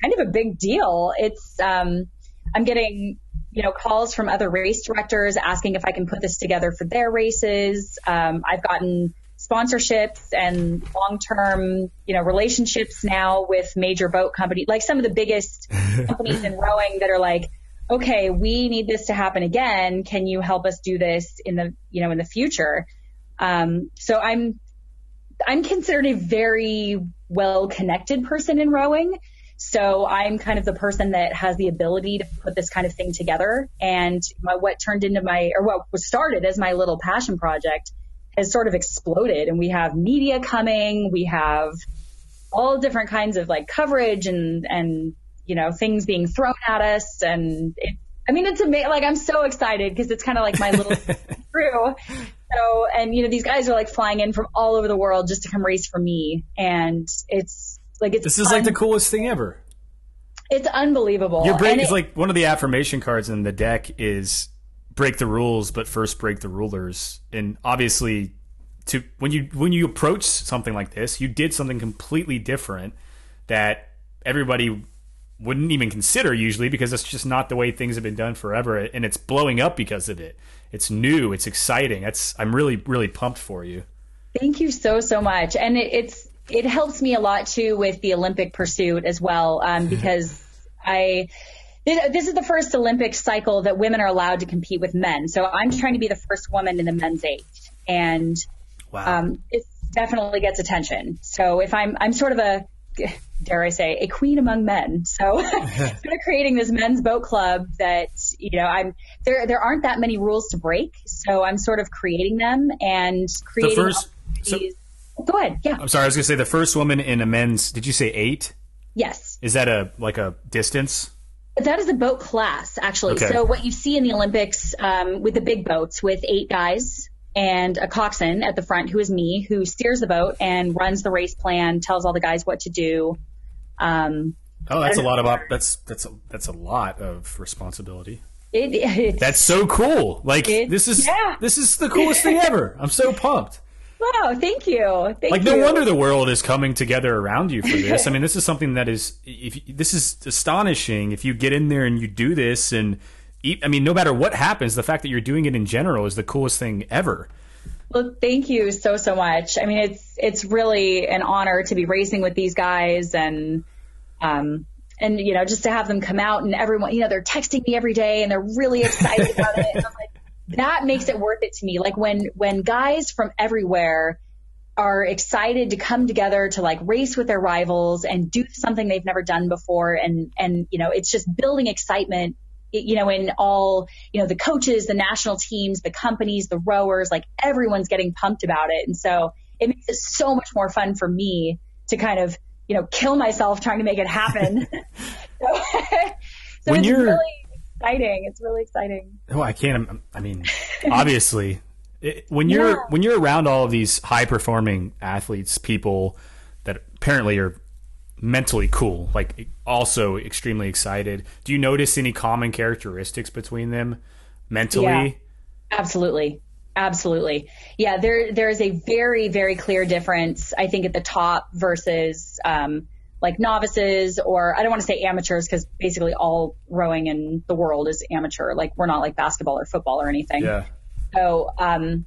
kind of a big deal. It's um, I'm getting you know calls from other race directors asking if I can put this together for their races. Um, I've gotten sponsorships and long-term, you know, relationships now with major boat companies, like some of the biggest companies in rowing that are like, okay, we need this to happen again. Can you help us do this in the, you know, in the future? Um, so I'm, I'm considered a very well connected person in rowing. So I'm kind of the person that has the ability to put this kind of thing together. And my, what turned into my, or what was started as my little passion project has sort of exploded and we have media coming, we have all different kinds of like coverage and, and, you know, things being thrown at us. And it, I mean, it's amazing. Like, I'm so excited because it's kind of like my little crew. So, and you know, these guys are like flying in from all over the world just to come race for me. And it's like, it's, this is un- like the coolest thing ever. It's unbelievable. Your break is like one of the affirmation cards in the deck is break the rules, but first break the rulers. And obviously, to when you when you approach something like this, you did something completely different that everybody wouldn't even consider usually because it's just not the way things have been done forever and it's blowing up because of it. It's new, it's exciting. That's I'm really really pumped for you. Thank you so so much. And it, it's it helps me a lot too with the Olympic pursuit as well um, because I this is the first Olympic cycle that women are allowed to compete with men. So I'm trying to be the first woman in the men's eight, and wow. um, it definitely gets attention. So if I'm I'm sort of a dare I say a queen among men. So sort of creating this men's boat club that you know I'm there there aren't that many rules to break. So I'm sort of creating them and creating. The first, so, go ahead. Yeah. I'm sorry. I was gonna say the first woman in a men's. Did you say eight? Yes. Is that a like a distance? That is a boat class, actually. Okay. So what you see in the Olympics um, with the big boats, with eight guys and a coxswain at the front, who is me, who steers the boat and runs the race plan, tells all the guys what to do. Um, oh, that's a lot of op- that's that's a, that's a lot of responsibility. It, that's so cool. Like this is yeah. this is the coolest thing ever. I'm so pumped. Wow, thank you. Thank like you. no wonder the world is coming together around you for this. I mean, this is something that is if this is astonishing if you get in there and you do this and eat, I mean, no matter what happens, the fact that you're doing it in general is the coolest thing ever. Well, thank you so so much. I mean, it's it's really an honor to be racing with these guys and um and you know just to have them come out and everyone you know they're texting me every day and they're really excited about it. And I'm like, that makes it worth it to me. Like when when guys from everywhere are excited to come together to like race with their rivals and do something they've never done before and and you know it's just building excitement you know in all you know the coaches the national teams the companies the rowers like everyone's getting pumped about it and so it makes it so much more fun for me to kind of you know kill myself trying to make it happen so, so when you're really exciting. It's really exciting. Oh, I can't. I mean, obviously, It, when you're yeah. when you're around all of these high performing athletes, people that apparently are mentally cool, like also extremely excited. Do you notice any common characteristics between them mentally? Yeah, absolutely. Absolutely. Yeah, there there is a very, very clear difference, I think, at the top versus um, like novices or I don't want to say amateurs because basically all rowing in the world is amateur. Like we're not like basketball or football or anything. Yeah. So um,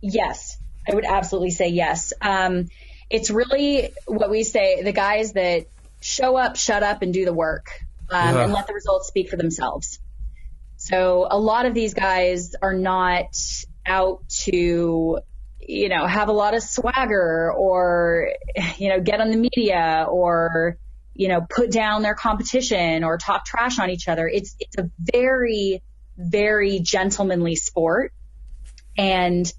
yes, I would absolutely say yes. Um, it's really what we say the guys that show up, shut up, and do the work um, and let the results speak for themselves. So a lot of these guys are not out to you know, have a lot of swagger or, you know, get on the media or, you know, put down their competition or talk trash on each other. It's, it's a very, very gentlemanly sport. And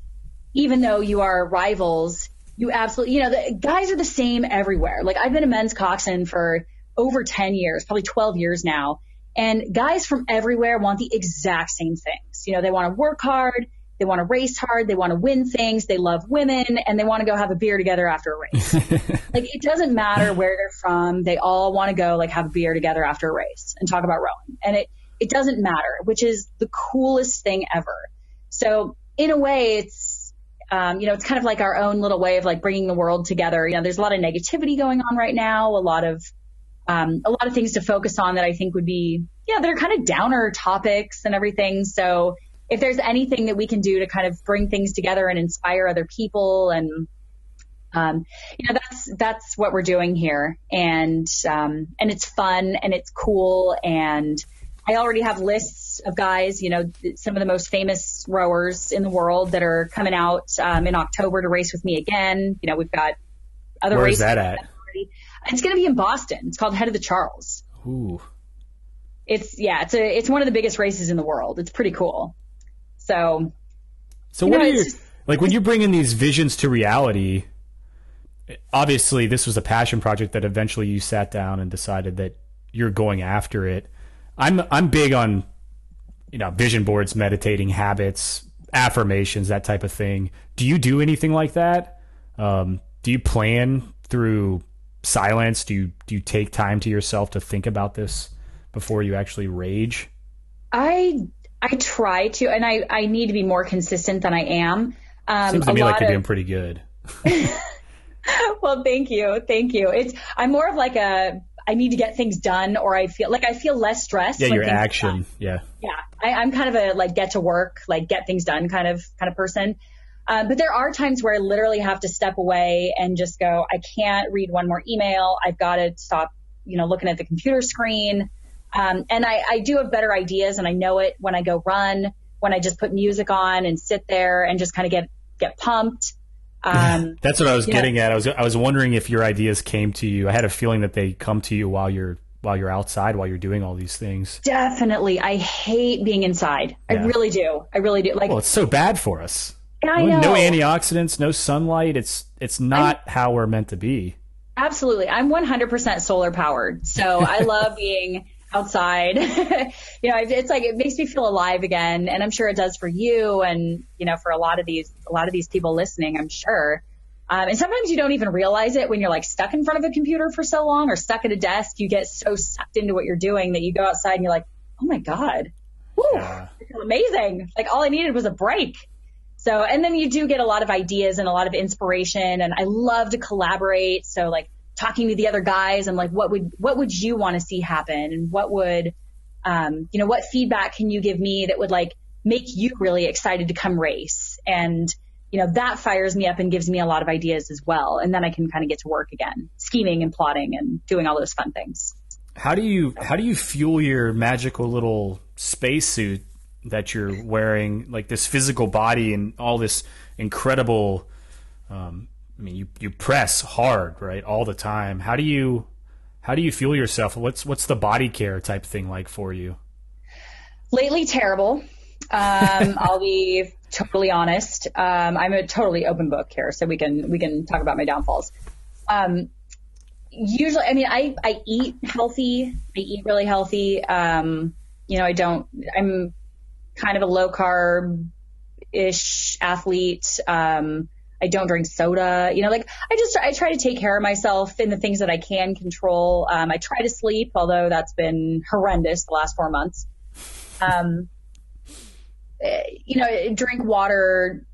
even though you are rivals, you absolutely, you know, the guys are the same everywhere. Like I've been a men's coxswain for over 10 years, probably 12 years now. And guys from everywhere want the exact same things. You know, they want to work hard. They want to race hard. They want to win things. They love women and they want to go have a beer together after a race. like it doesn't matter where they're from. They all want to go like have a beer together after a race and talk about rowing. And it, it doesn't matter, which is the coolest thing ever. So in a way, it's, um, you know, it's kind of like our own little way of like bringing the world together. You know, there's a lot of negativity going on right now, a lot of, um, a lot of things to focus on that I think would be, yeah, they're kind of downer topics and everything. So if there's anything that we can do to kind of bring things together and inspire other people and um, you know that's that's what we're doing here and um, and it's fun and it's cool and I already have lists of guys you know some of the most famous rowers in the world that are coming out um, in October to race with me again you know we've got other Where races Where's that at? it's going to be in Boston it's called Head of the Charles Ooh. It's yeah, it's a it's one of the biggest races in the world. It's pretty cool. So, so what know, are you like when you're bringing these visions to reality? Obviously, this was a passion project that eventually you sat down and decided that you're going after it. I'm I'm big on you know vision boards, meditating habits, affirmations, that type of thing. Do you do anything like that? Um, do you plan through silence? Do you do you take time to yourself to think about this before you actually rage? I I try to, and I, I need to be more consistent than I am. Um, Seems to me like you're of, doing pretty good. well, thank you, thank you. It's I'm more of like a I need to get things done, or I feel like I feel less stressed. Yeah, your action. Yeah. Yeah, I, I'm kind of a like get to work, like get things done kind of kind of person. Um, but there are times where I literally have to step away and just go, I can't read one more email. I've got to stop, you know, looking at the computer screen. Um, and I, I do have better ideas and I know it when I go run, when I just put music on and sit there and just kind of get, get pumped. Um, That's what I was getting know. at. I was, I was wondering if your ideas came to you. I had a feeling that they come to you while you're, while you're outside, while you're doing all these things. Definitely. I hate being inside. Yeah. I really do. I really do. Like, well, it's so bad for us. No antioxidants, no sunlight. It's, it's not I'm, how we're meant to be. Absolutely. I'm 100% solar powered. So I love being outside. you know, it's like it makes me feel alive again, and I'm sure it does for you, and you know, for a lot of these a lot of these people listening, I'm sure. Um, and sometimes you don't even realize it when you're like stuck in front of a computer for so long or stuck at a desk. You get so sucked into what you're doing that you go outside and you're like, oh my god, woo, yeah. amazing! Like all I needed was a break. So, and then you do get a lot of ideas and a lot of inspiration, and I love to collaborate. So, like talking to the other guys and like what would what would you want to see happen? And what would um, you know what feedback can you give me that would like make you really excited to come race? And you know that fires me up and gives me a lot of ideas as well. And then i can kind of get to work again scheming and plotting and doing all those fun things. How do you how do you fuel your magical little spacesuit that you're wearing? Like this physical body and all this incredible um, I mean, you you press hard, right, all the time. How do you how do you fuel yourself? What's what's the body care type thing like for you? Lately, terrible. Um, I'll be totally honest. Um, I'm a totally open book here, so we can we can talk about my downfalls. Um, usually, I mean, I I eat healthy. I eat really healthy. Um, you know, I don't. I'm kind of a low carb ish athlete. Um, I don't drink soda. You know, like I just I try to take care of myself in the things that I can control. Um, I try to sleep, although that's been horrendous the last four months. Um, eh, you know, drink water,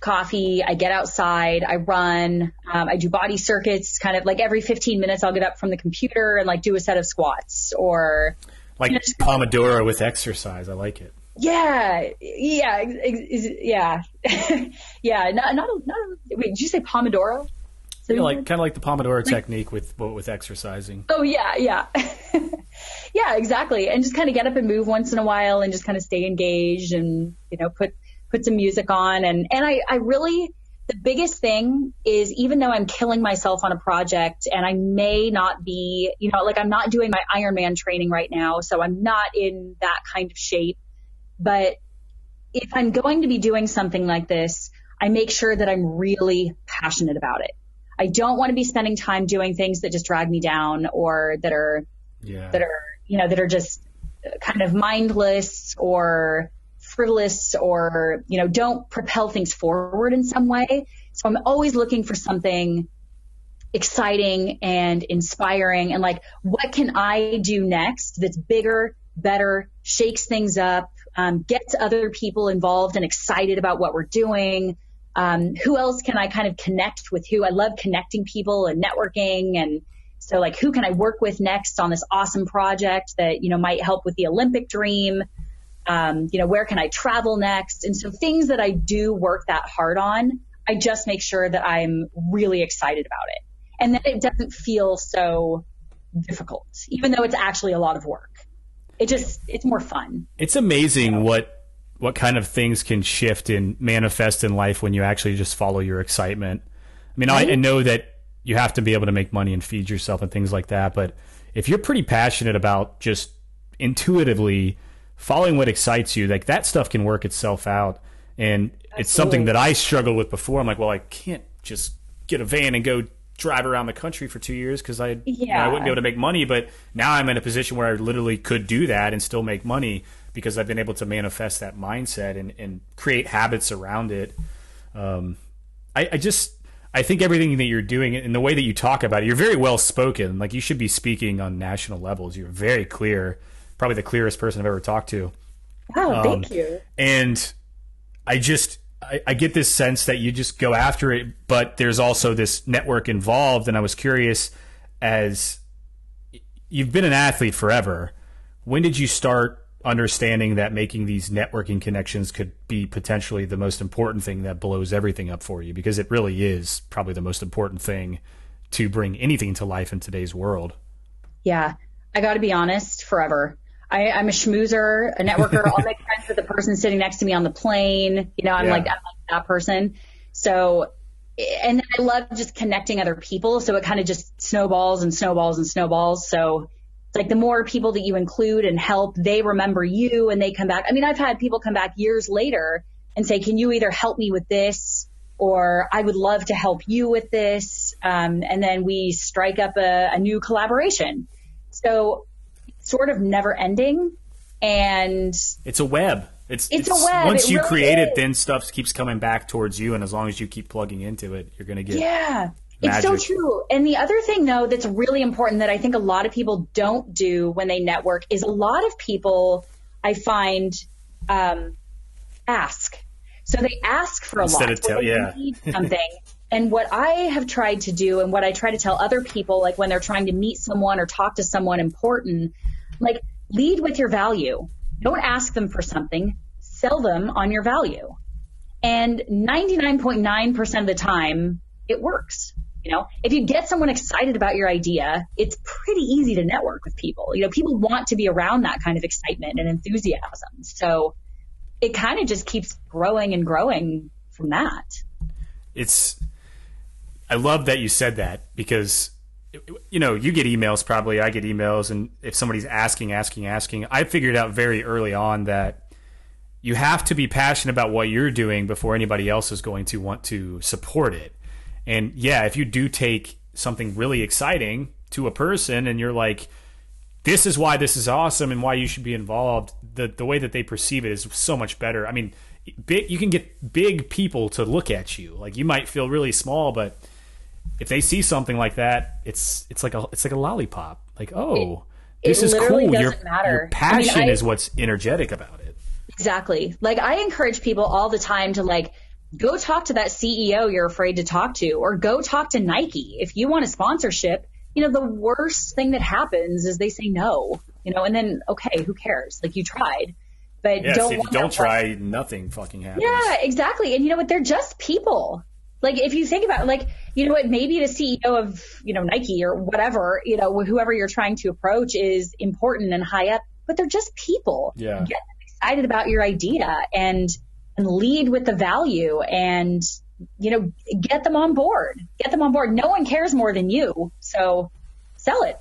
coffee. I get outside. I run. Um, I do body circuits. Kind of like every 15 minutes, I'll get up from the computer and like do a set of squats or like you know, Pomodoro with exercise. I like it. Yeah, yeah, yeah, yeah. Not, not, not. Wait, did you say Pomodoro? So yeah, like kind of like the Pomodoro like, technique with with exercising. Oh yeah, yeah, yeah, exactly. And just kind of get up and move once in a while, and just kind of stay engaged, and you know, put put some music on, and and I I really the biggest thing is even though I'm killing myself on a project and I may not be, you know, like I'm not doing my Ironman training right now, so I'm not in that kind of shape. But if I'm going to be doing something like this, I make sure that I'm really passionate about it. I don't want to be spending time doing things that just drag me down or that are, yeah. that are, you know, that are just kind of mindless or frivolous or, you know, don't propel things forward in some way. So I'm always looking for something exciting and inspiring and like, what can I do next that's bigger, better, shakes things up, um, gets other people involved and excited about what we're doing. Um, who else can I kind of connect with who? I love connecting people and networking. And so like, who can I work with next on this awesome project that, you know, might help with the Olympic dream? Um, you know, where can I travel next? And so things that I do work that hard on, I just make sure that I'm really excited about it and that it doesn't feel so difficult, even though it's actually a lot of work it just it's more fun. It's amazing what what kind of things can shift and manifest in life when you actually just follow your excitement. I mean, right? I, I know that you have to be able to make money and feed yourself and things like that, but if you're pretty passionate about just intuitively following what excites you, like that stuff can work itself out. And Absolutely. it's something that I struggled with before. I'm like, well, I can't just get a van and go drive around the country for two years because I yeah. you know, I wouldn't be able to make money. But now I'm in a position where I literally could do that and still make money because I've been able to manifest that mindset and, and create habits around it. Um, I, I just I think everything that you're doing and the way that you talk about it, you're very well spoken. Like you should be speaking on national levels. You're very clear, probably the clearest person I've ever talked to. Oh, um, thank you. And I just I, I, get this sense that you just go after it, but there's also this network involved. And I was curious, as you've been an athlete forever, when did you start understanding that making these networking connections could be potentially the most important thing that blows everything up for you? Because it really is probably the most important thing to bring anything to life in today's world. Yeah, I got to be honest, forever. I, I'm a schmoozer, a networker. I'll make friends with the person sitting next to me on the plane. You know, I'm yeah. like, I'm like that person. So, and I love just connecting other people. So it kind of just snowballs and snowballs and snowballs. So it's like the more people that you include and help, they remember you and they come back. I mean, I've had people come back years later and say, can you either help me with this or I would love to help you with this. Um, and then we strike up a, a new collaboration. So sort of never ending. And it's a web. It's, it's, it's a web. Once it you really create is. it, then stuff keeps coming back towards you. And as long as you keep plugging into it, you're going to get. Yeah. Magic. It's so true. And the other thing though that's really important that I think a lot of people don't do when they network is a lot of people I find um, ask. So they ask for a Instead lot. Of tell, yeah. need something. And what I have tried to do and what I try to tell other people, like when they're trying to meet someone or talk to someone important, like lead with your value. Don't ask them for something, sell them on your value. And 99.9% of the time, it works. You know, if you get someone excited about your idea, it's pretty easy to network with people. You know, people want to be around that kind of excitement and enthusiasm. So it kind of just keeps growing and growing from that. It's I love that you said that because you know you get emails probably I get emails and if somebody's asking asking asking I figured out very early on that you have to be passionate about what you're doing before anybody else is going to want to support it. And yeah, if you do take something really exciting to a person and you're like this is why this is awesome and why you should be involved. The the way that they perceive it is so much better. I mean, big, you can get big people to look at you. Like you might feel really small, but if they see something like that, it's it's like a it's like a lollipop. Like oh, it, this is cool. Your, your, passion I mean, I, is what's energetic about it. Exactly. Like I encourage people all the time to like go talk to that CEO you're afraid to talk to, or go talk to Nike if you want a sponsorship. You know, the worst thing that happens is they say no. You know, and then okay, who cares? Like you tried. But yes, don't if you don't try, nothing fucking happens. Yeah, exactly. And you know what? They're just people. Like if you think about it, like, you know what, maybe the CEO of, you know, Nike or whatever, you know, whoever you're trying to approach is important and high up, but they're just people. Yeah. Get excited about your idea and and lead with the value and you know, get them on board. Get them on board. No one cares more than you. So sell it.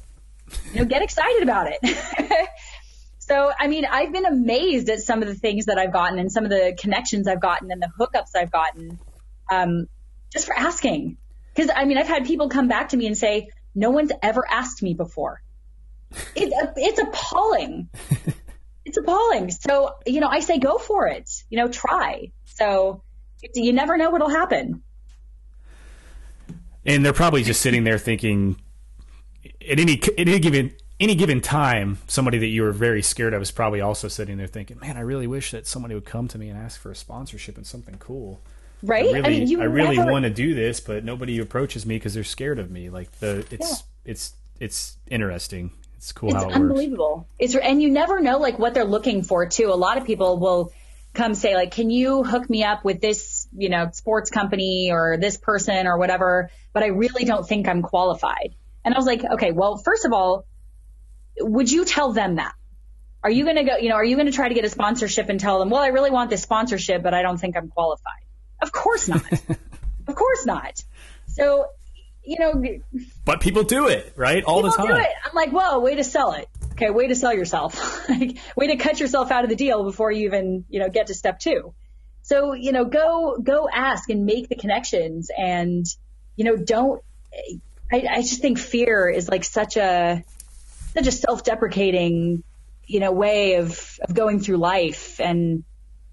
You know, get excited about it. so, I mean, I've been amazed at some of the things that I've gotten and some of the connections I've gotten and the hookups I've gotten. Um, just for asking. Because I mean, I've had people come back to me and say, no one's ever asked me before. It, it's appalling. it's appalling. So, you know, I say go for it, you know, try. So you never know what'll happen. And they're probably just sitting there thinking at any, at any given, any given time, somebody that you were very scared of is probably also sitting there thinking, man, I really wish that somebody would come to me and ask for a sponsorship and something cool right? I really, I, mean, I really never... want to do this, but nobody approaches me because they're scared of me. Like the it's yeah. it's it's interesting. It's cool it's how it unbelievable. Works. It's and you never know like what they're looking for too. A lot of people will come say like, "Can you hook me up with this, you know, sports company or this person or whatever?" But I really don't think I'm qualified. And I was like, "Okay, well, first of all, would you tell them that?" Are you going to go, you know, are you going to try to get a sponsorship and tell them, well, I really want this sponsorship, but I don't think I'm qualified? Of course not. of course not. So, you know. But people do it, right? All the time. I'm like, whoa, way to sell it. Okay, way to sell yourself. like, way to cut yourself out of the deal before you even, you know, get to step two. So, you know, go, go ask and make the connections and, you know, don't, I, I just think fear is like such a, such a self-deprecating, you know, way of, of going through life. And,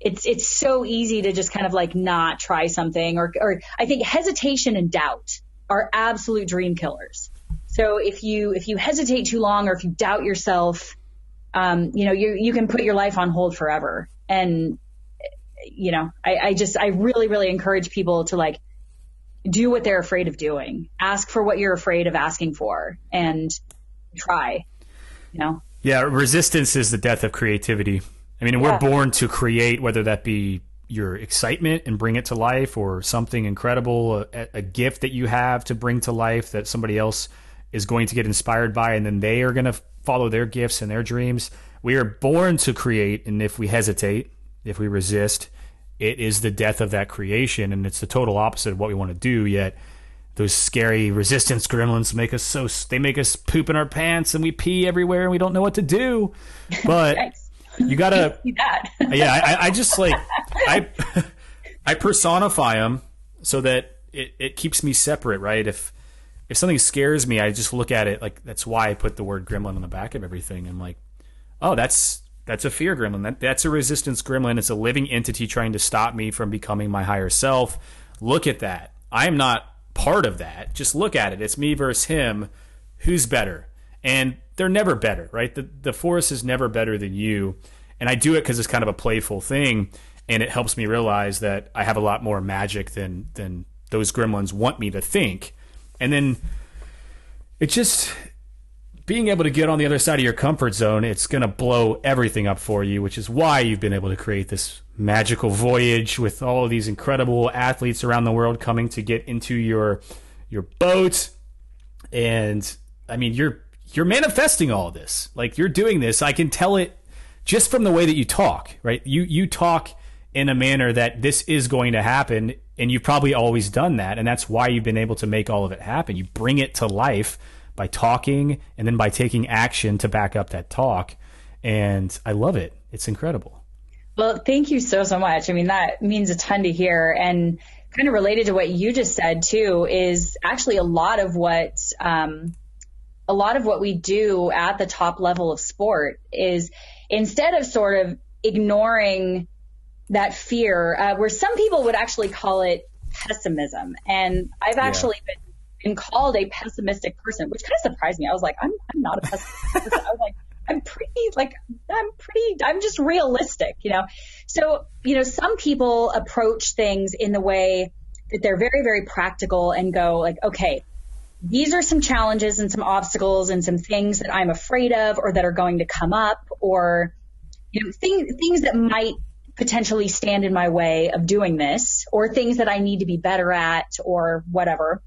it's it's so easy to just kind of like not try something or or I think hesitation and doubt are absolute dream killers. So if you if you hesitate too long or if you doubt yourself, um, you know, you you can put your life on hold forever. And you know, I, I just I really, really encourage people to like do what they're afraid of doing. Ask for what you're afraid of asking for and try. You know? Yeah, resistance is the death of creativity. I mean, yeah. we're born to create, whether that be your excitement and bring it to life or something incredible, a, a, gift that you have to bring to life that somebody else is going to get inspired by, and then they are going to follow their gifts and their dreams. We are born to create, and if we hesitate, if we resist, it is the death of that creation, and it's the total opposite of what we want to do. Yet, those scary resistance gremlins make us so they make us poop in our pants, and we pee everywhere, and we don't know what to do. But you gotta yeah I, I just like i i personify them so that it, it keeps me separate right? If if something scares me i just look at it like that's why i put the word gremlin on the back of everything. I'm like oh that's that's a fear gremlin. That, that's a resistance gremlin. It's a living entity trying to stop me from becoming my higher self. Look at that. I am not part of that. Just look at it. It's me versus him. Who's better? And they're never better, right? The the forest is never better than you. And I do it because it's kind of a playful thing, and it helps me realize that I have a lot more magic than than those gremlins want me to think. And then it just being able to get on the other side of your comfort zone, it's going to blow everything up for you, which is why you've been able to create this magical voyage with all of these incredible athletes around the world coming to get into your your boat. And I mean, you're you're manifesting all this. Like you're doing this. I can tell it just from the way that you talk, right? You you talk in a manner that this is going to happen and you've probably always done that and that's why you've been able to make all of it happen. You bring it to life by talking and then by taking action to back up that talk. And I love it. It's incredible. Well, thank you so so much. I mean, that means a ton to hear and kind of related to what you just said too is actually a lot of what um, a lot of what we do at the top level of sport is instead of sort of ignoring that fear, uh, where some people would actually call it pessimism. And I've actually yeah. been, been called a pessimistic person, which kind of surprised me. I was like, I'm, I'm not a pessimist. I was like, I'm pretty, like, I'm pretty, I'm just realistic, you know? So, you know, some people approach things in the way that they're very, very practical and go like, okay, these are some challenges and some obstacles and some things that I'm afraid of or that are going to come up or, you know, things, things that might potentially stand in my way of doing this or things that I need to be better at or whatever.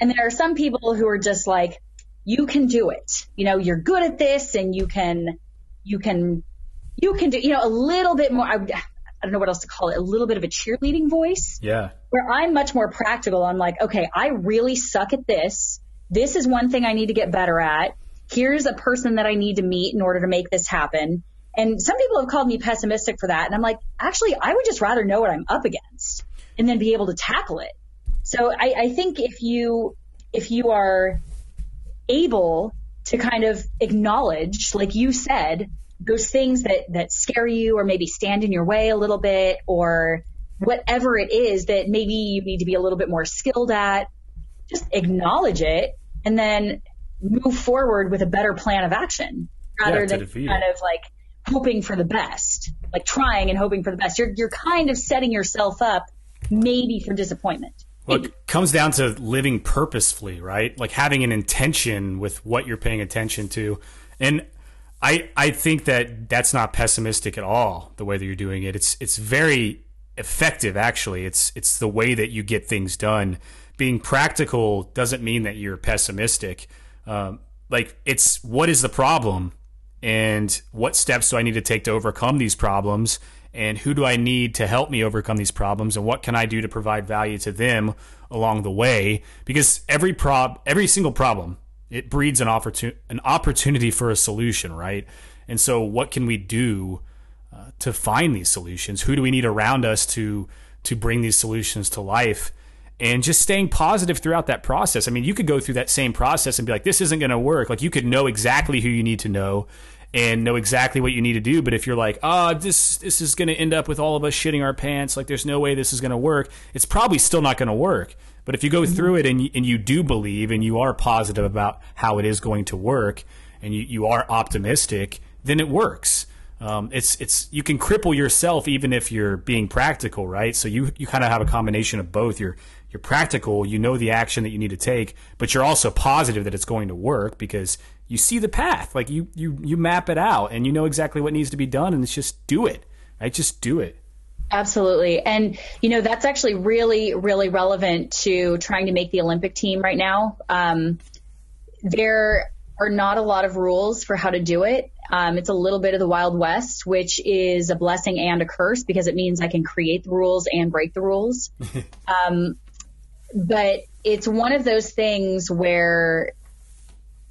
And there are some people who are just like, you can do it. You know, you're good at this and you can, you can, you can do, you know, a little bit more. I, I don't know what else to call it, a little bit of a cheerleading voice. Yeah. Where I'm much more practical. I'm like, okay, I really suck at this. This is one thing I need to get better at. Here's a person that I need to meet in order to make this happen. And some people have called me pessimistic for that. And I'm like, actually, I would just rather know what I'm up against and then be able to tackle it. So I, I think if you, if you are able to kind of acknowledge, like you said, those things that, that scare you or maybe stand in your way a little bit or whatever it is that maybe you need to be a little bit more skilled at, just acknowledge it and then move forward with a better plan of action rather yeah, than kind of like hoping for the best, like trying and hoping for the best. You're, you're kind of setting yourself up maybe for disappointment. Well, it comes down to living purposefully, right? Like having an intention with what you're paying attention to. And I I think that that's not pessimistic at all. The way that you're doing it, it's it's very effective. Actually, it's it's the way that you get things done. Being practical doesn't mean that you're pessimistic. Um, like it's what is the problem, and what steps do I need to take to overcome these problems, and who do I need to help me overcome these problems, and what can I do to provide value to them along the way? Because every prob every single problem it breeds an opportunity an opportunity for a solution, right? And so, what can we do uh, to find these solutions? Who do we need around us to to bring these solutions to life? And just staying positive throughout that process. I mean, you could go through that same process and be like, "This isn't going to work." Like you could know exactly who you need to know and know exactly what you need to do. But if you're like, "Oh, this this is going to end up with all of us shitting our pants," like there's no way this is going to work, it's probably still not going to work but if you go through it and you, and you do believe and you are positive about how it is going to work and you, you are optimistic, then it works. Um, it's it's you can cripple yourself even if you're being practical, right? So you you kind of have a combination of both. You're you're practical, you know the action that you need to take, but you're also positive that it's going to work because you see the path. Like you you you map it out and you know exactly what needs to be done, and it's just do it. Right? Just do it. Absolutely. And, you know, that's actually really, really relevant to trying to make the Olympic team right now. Um, there are not a lot of rules for how to do it. Um, it's a little bit of the Wild West, which is a blessing and a curse because it means I can create the rules and break the rules. um, but it's one of those things where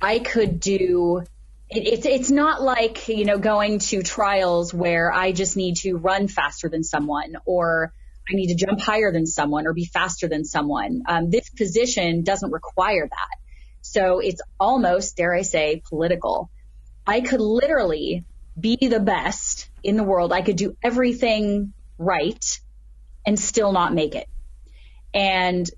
I could do it, it's it's not like you know going to trials where I just need to run faster than someone or I need to jump higher than someone or be faster than someone. Um, this position doesn't require that, so it's almost dare I say political. I could literally be the best in the world. I could do everything right and still not make it. And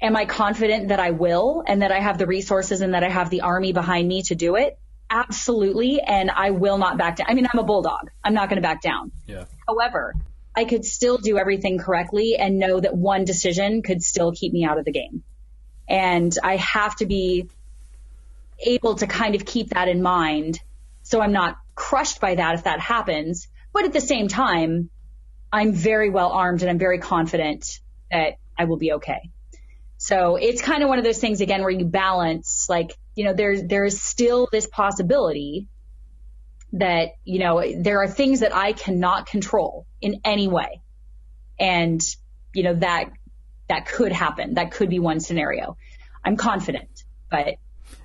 am I confident that I will and that I have the resources and that I have the army behind me to do it? Absolutely. And I will not back down. I mean, I'm a bulldog. I'm not going to back down. Yeah. However, I could still do everything correctly and know that one decision could still keep me out of the game. And I have to be able to kind of keep that in mind so I'm not crushed by that if that happens. But at the same time, I'm very well armed and I'm very confident that I will be okay. So it's kind of one of those things again where you balance like you know, there's, there's still this possibility that, you know, there are things that I cannot control in any way. And, you know, that, that could happen. That could be one scenario. I'm confident, but.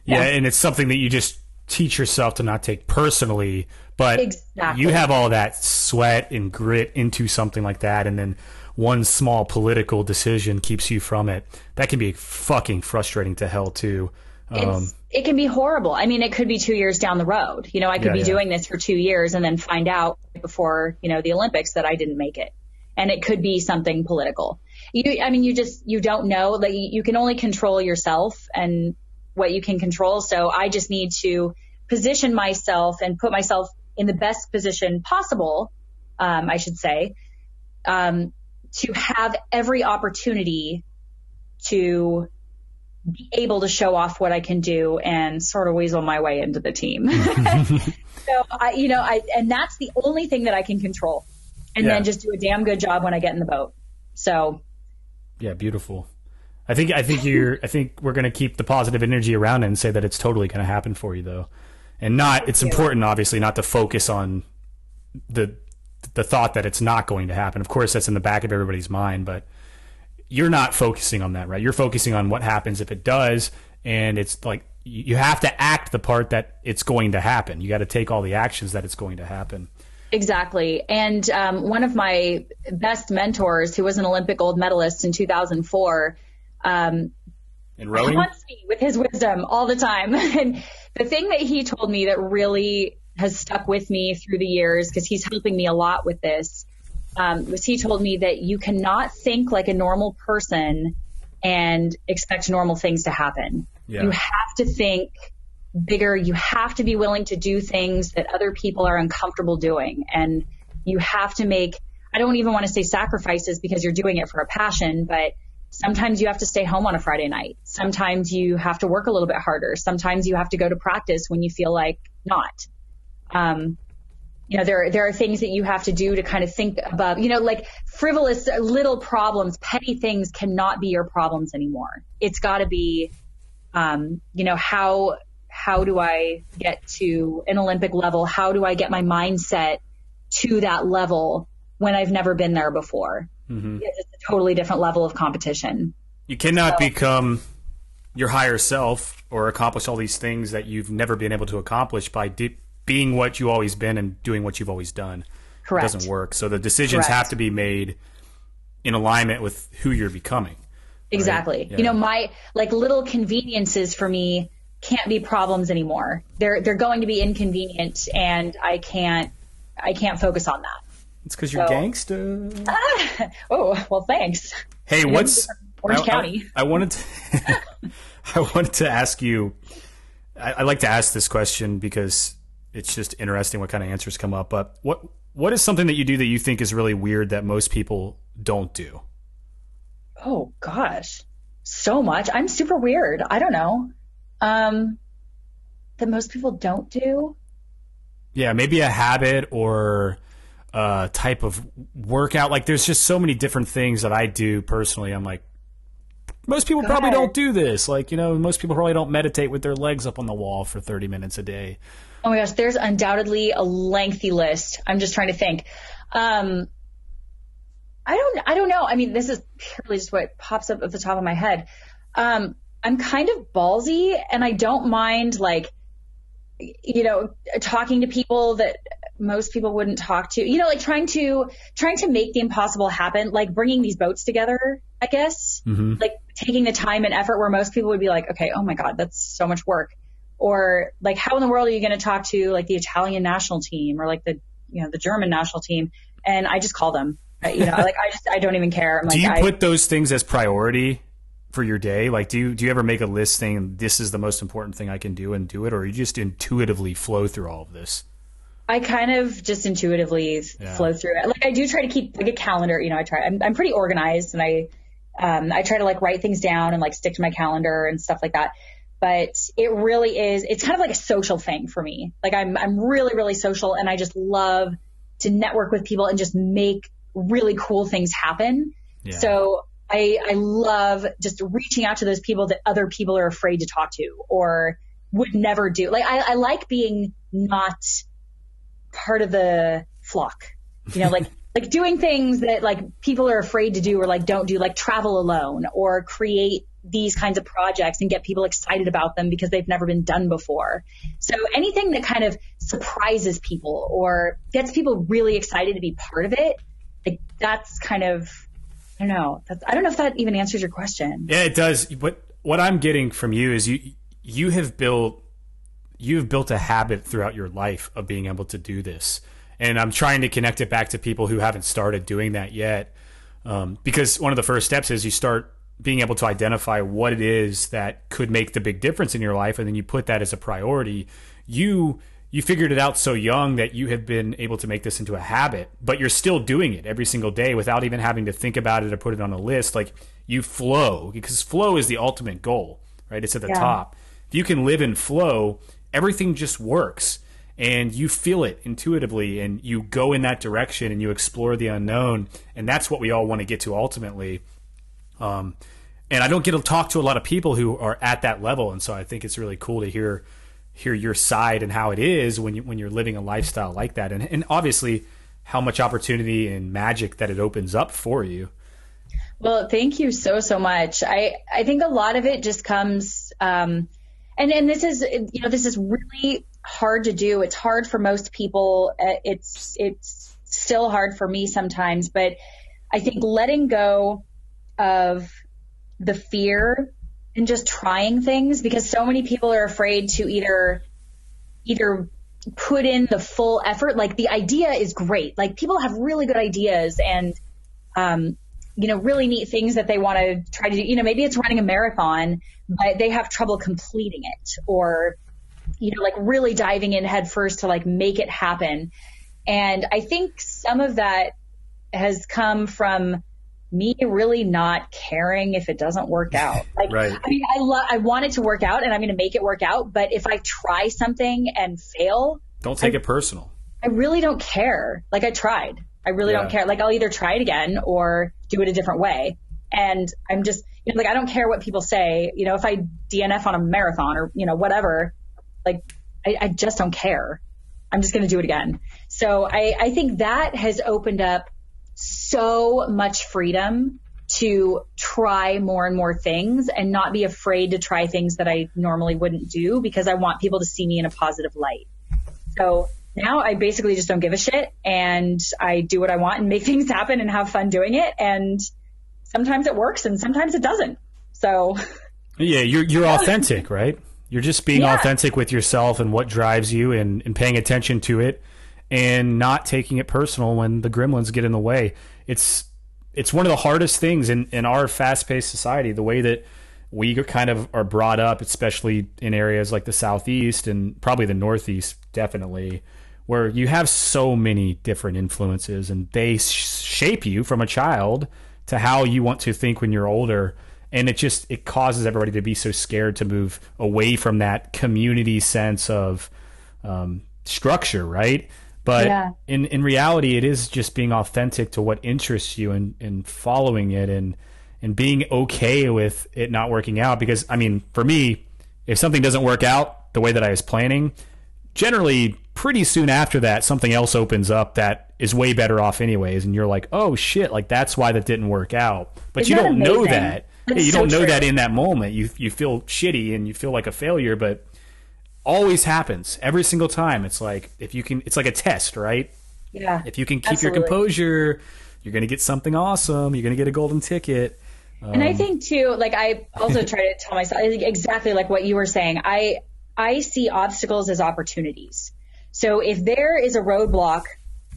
Yeah. yeah and it's something that you just teach yourself to not take personally, but exactly. you have all that sweat and grit into something like that. And then one small political decision keeps you from it. That can be fucking frustrating to hell too. Um, it can be horrible. I mean, it could be two years down the road. You know, I could yeah, be yeah. doing this for two years and then find out before, you know, the Olympics that I didn't make it. And it could be something political. You, I mean, you just, you don't know that like, you can only control yourself and what you can control. So I just need to position myself and put myself in the best position possible. Um, I should say, um, to have every opportunity to be able to show off what I can do and sort of weasel my way into the team. so I, you know, I, and that's the only thing that I can control and yeah. then just do a damn good job when I get in the boat. So. Yeah, beautiful. I think, I think you're, I think we're going to keep the positive energy around it and say that it's totally going to happen for you though. And not, it's important obviously not to focus on the, the thought that it's not going to happen. Of course, that's in the back of everybody's mind, but you're not focusing on that, right? You're focusing on what happens if it does, and it's like you have to act the part that it's going to happen. You got to take all the actions that it's going to happen. Exactly. And um, one of my best mentors, who was an Olympic gold medalist in 2004, um, haunts me with his wisdom all the time. and the thing that he told me that really has stuck with me through the years, because he's helping me a lot with this, um, was he told me that you cannot think like a normal person and expect normal things to happen. Yeah. You have to think bigger. You have to be willing to do things that other people are uncomfortable doing. And you have to make, I don't even want to say sacrifices because you're doing it for a passion, but sometimes you have to stay home on a Friday night. Sometimes you have to work a little bit harder. Sometimes you have to go to practice when you feel like not. Um, you know, there, there are things that you have to do to kind of think about, you know, like frivolous little problems, petty things cannot be your problems anymore. It's got to be, um, you know, how, how do I get to an Olympic level? How do I get my mindset to that level when I've never been there before? Mm-hmm. It's a totally different level of competition. You cannot so, become your higher self or accomplish all these things that you've never been able to accomplish by deep being what you've always been and doing what you've always done. Correct. Doesn't work. So the decisions Correct. have to be made in alignment with who you're becoming. Exactly. Right? Yeah. You know, my like little conveniences for me can't be problems anymore. They're they're going to be inconvenient and I can't I can't focus on that. It's because you're so, gangster. Ah, oh, well, thanks. Hey, what's Orange I, County? I, I wanted to I wanted to ask you. I, I like to ask this question because it's just interesting what kind of answers come up. But what what is something that you do that you think is really weird that most people don't do? Oh gosh, so much. I'm super weird. I don't know. Um, that most people don't do. Yeah, maybe a habit or a type of workout. Like, there's just so many different things that I do personally. I'm like, most people Go probably ahead. don't do this. Like, you know, most people probably don't meditate with their legs up on the wall for 30 minutes a day. Oh my gosh, there's undoubtedly a lengthy list. I'm just trying to think. Um, I don't, I don't know. I mean, this is purely just what pops up at the top of my head. Um, I'm kind of ballsy and I don't mind like, you know, talking to people that most people wouldn't talk to, you know, like trying to, trying to make the impossible happen, like bringing these boats together, I guess, mm-hmm. like taking the time and effort where most people would be like, okay, oh my God, that's so much work. Or like how in the world are you going to talk to like the Italian national team or like the you know the German national team? And I just call them. You know like I just I don't even care. I'm do like, you put those things as priority for your day? Like do you do you ever make a list saying this is the most important thing I can do and do it? Or you just intuitively flow through all of this? I kind of just intuitively yeah. flow through it. Like I do try to keep like a calendar you know I try I'm, I'm pretty organized and I um, I try to like write things down and like stick to my calendar and stuff like that but it really is, it's kind of like a social thing for me. Like I'm, I'm really, really social and I just love to network with people and just make really cool things happen. Yeah. So I, I love just reaching out to those people that other people are afraid to talk to or would never do. Like I, I like being not part of the flock, you know, like, like doing things that like people are afraid to do or like don't do, like travel alone or create these kinds of projects and get people excited about them because they've never been done before. So anything that kind of surprises people or gets people really excited to be part of it, like that's kind of I don't know. That's, I don't know if that even answers your question. Yeah, it does. But what I'm getting from you is you you have built you have built a habit throughout your life of being able to do this. And I'm trying to connect it back to people who haven't started doing that yet. Um, because one of the first steps is you start being able to identify what it is that could make the big difference in your life, and then you put that as a priority. You you figured it out so young that you have been able to make this into a habit, but you're still doing it every single day without even having to think about it or put it on a list. Like you flow because flow is the ultimate goal, right? It's at the yeah. top. If you can live in flow, everything just works and you feel it intuitively and you go in that direction and you explore the unknown and that's what we all want to get to ultimately. Um, and i don't get to talk to a lot of people who are at that level and so i think it's really cool to hear hear your side and how it is when you when you're living a lifestyle like that and, and obviously how much opportunity and magic that it opens up for you. Well thank you so so much. I i think a lot of it just comes um, and and this is you know this is really hard to do. It's hard for most people. Uh, it's it's still hard for me sometimes, but I think letting go of the fear and just trying things because so many people are afraid to either either put in the full effort. Like the idea is great. Like people have really good ideas and um, you know, really neat things that they want to try to do. You know, maybe it's running a marathon, but they have trouble completing it or, you know, like really diving in headfirst to like make it happen. And I think some of that has come from me really not caring if it doesn't work out. Like, right. I mean, I love, I want it to work out and I'm going to make it work out. But if I try something and fail, don't take I, it personal. I really don't care. Like I tried. I really yeah. don't care. Like I'll either try it again or do it a different way. And I'm just, you know, like I don't care what people say. You know, if I DNF on a marathon or, you know, whatever, like I, I just don't care. I'm just going to do it again. So I, I think that has opened up so much freedom to try more and more things and not be afraid to try things that I normally wouldn't do because I want people to see me in a positive light. So now I basically just don't give a shit and I do what I want and make things happen and have fun doing it. And sometimes it works and sometimes it doesn't. So yeah, you're, you're authentic, right? You're just being yeah. authentic with yourself and what drives you and, and paying attention to it and not taking it personal when the gremlins get in the way. It's, it's one of the hardest things in, in our fast paced society, the way that we kind of are brought up, especially in areas like the Southeast and probably the Northeast, definitely where you have so many different influences and they shape you from a child to how you want to think when you're older and it just it causes everybody to be so scared to move away from that community sense of um, structure right? But yeah. in in reality it is just being authentic to what interests you and and following it and and being okay with it not working out. Because i mean for me if something doesn't work out the way that i was planning generally pretty soon after that something else opens up that is way better off anyways. And you're like oh shit like that's why that didn't work out. But Isn't you don't know that yeah, you so don't know true. that in that moment you you feel shitty and you feel like a failure but always happens every single time it's like if you can it's like a test right yeah if you can keep absolutely. your composure you're going to get something awesome you're going to get a golden ticket um, and I um, think too, like I also try to tell myself exactly like what you were saying. I I see obstacles as opportunities. So if there is a roadblock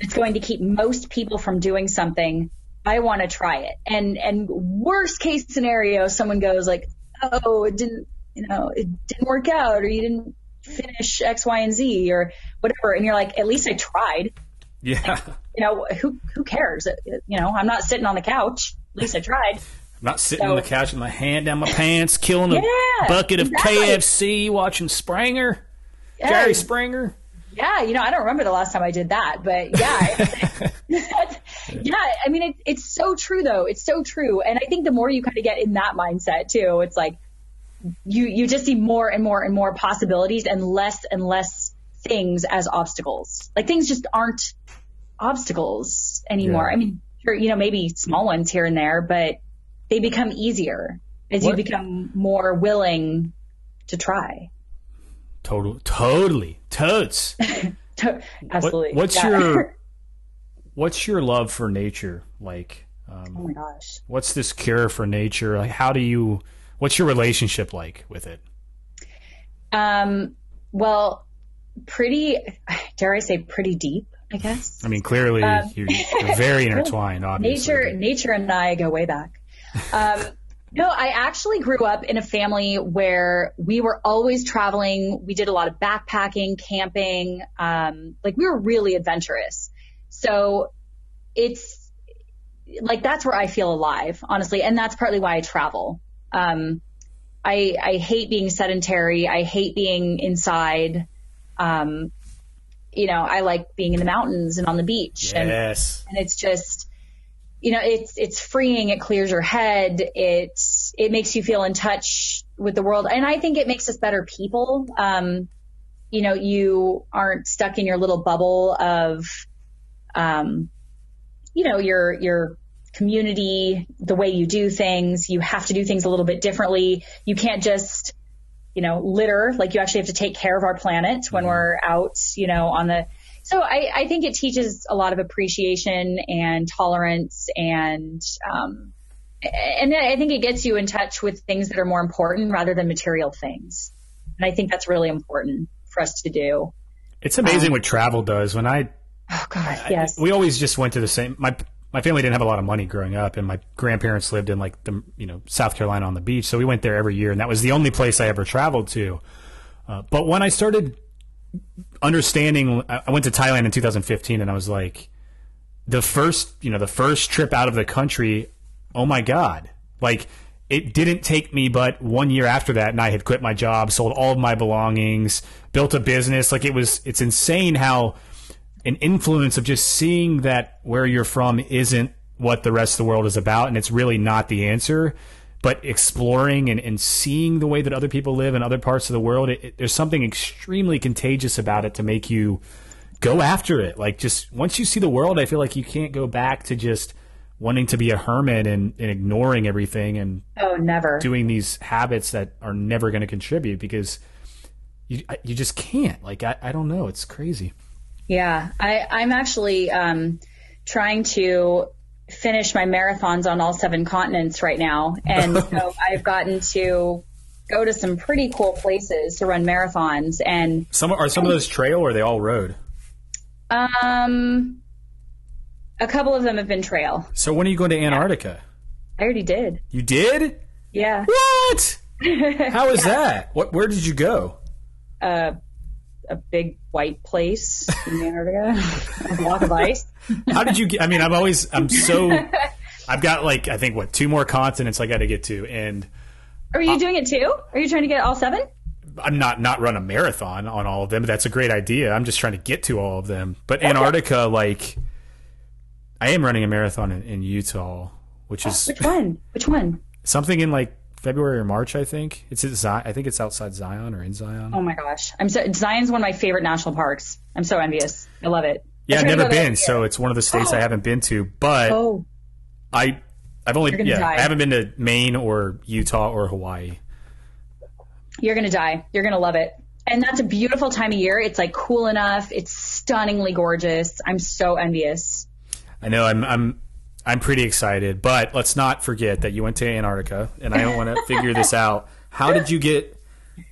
that's going to keep most people from doing something, I want to try it. And and worst case scenario, someone goes like, "Oh, it didn't, you know, it didn't work out, or you didn't finish X, Y, and Z, or whatever." And you're like, "At least I tried." Yeah. You know, who who cares? You know, I'm not sitting on the couch. At least I tried. I'm not sitting so, on the couch with my hand down my pants, killing a yeah, bucket of exactly. KFC, watching Springer, yeah. Jerry Springer. Yeah, you know, I don't remember the last time I did that, but yeah, yeah. I mean, it, it's so true though. It's so true, and I think the more you kind of get in that mindset too, it's like you you just see more and more and more possibilities and less and less things as obstacles. Like things just aren't obstacles anymore. Yeah. I mean, sure, you know, maybe small ones here and there, but they become easier as what? you become more willing to try. Total, totally, totes. to- absolutely. What, what's yeah. your What's your love for nature like? Um, oh my gosh. What's this cure for nature? Like, how do you? What's your relationship like with it? Um, well, pretty, dare I say, pretty deep. I guess. I mean, clearly um, you're, you're, very intertwined. Obviously, nature, nature, and I go way back. Um, no, I actually grew up in a family where we were always traveling. We did a lot of backpacking, camping. Um, like we were really adventurous. So it's like that's where I feel alive, honestly, and that's partly why I travel. Um, I I hate being sedentary. I hate being inside. Um, you know, I like being in the mountains and on the beach. Yes. And, and it's just, you know, it's it's freeing. It clears your head. It's it makes you feel in touch with the world, and I think it makes us better people. Um, you know, you aren't stuck in your little bubble of, um, you know, your your community, the way you do things. You have to do things a little bit differently. You can't just you know, litter, like you actually have to take care of our planet when mm-hmm. we're out, you know, on the, so I, I think it teaches a lot of appreciation and tolerance and, um, and I think it gets you in touch with things that are more important rather than material things. And I think that's really important for us to do. It's amazing um, what travel does. When I, oh God, yes, I, we always just went to the same. My my family didn't have a lot of money growing up, and my grandparents lived in like the you know South Carolina on the beach, so we went there every year, and that was the only place I ever traveled to. Uh, but when I started understanding, I went to Thailand in 2015, and I was like, the first you know the first trip out of the country, oh my god, like it didn't take me but one year after that and i had quit my job sold all of my belongings built a business like it was it's insane how an influence of just seeing that where you're from isn't what the rest of the world is about and it's really not the answer. But exploring and, and seeing the way that other people live in other parts of the world it, it, there's something extremely contagious about it to make you go after it. Like just once you see the world i feel like you can't go back to just wanting to be a hermit and, and ignoring everything and oh never. doing these habits that are never going to contribute because you you just can't. Like I, I don't know. It's crazy yeah, I, I'm actually um, trying to finish my marathons on all seven continents right now, and so I've gotten to go to some pretty cool places to run marathons. And some are some of those trail or are they all road? Um, a couple of them have been trail. So when are you going to Antarctica? I already did. You did? Yeah. What? How is yeah. that? What? Where did you go? Uh, a big white place in Antarctica, a block of ice. How did you get? I mean, I'm always, I'm so, I've got like, I think what, two more continents I got to get to. And are you uh, doing it too? Are you trying to get all seven? I'm not, not run a marathon on all of them, but that's a great idea. I'm just trying to get to all of them. But. Antarctica, like, I am running a marathon in, in Utah, which is. Which one? Which one? Something in like February or March, I think. It's at Zion, I think it's outside Zion or in Zion. Oh my gosh, I'm so Zion's one of my favorite national parks. I'm so envious. I love it. Yeah, I've never been, so it's one of the states oh. I haven't been to. But oh. I, I've only yeah, die. I haven't been to Maine or Utah or Hawaii. You're gonna die. You're gonna love it. And that's a beautiful time of year. It's like cool enough. It's stunningly gorgeous. I'm so envious. I know. I'm. I'm I'm pretty excited, but let's not forget that you went to Antarctica, and I don't want to figure this out. How did you get?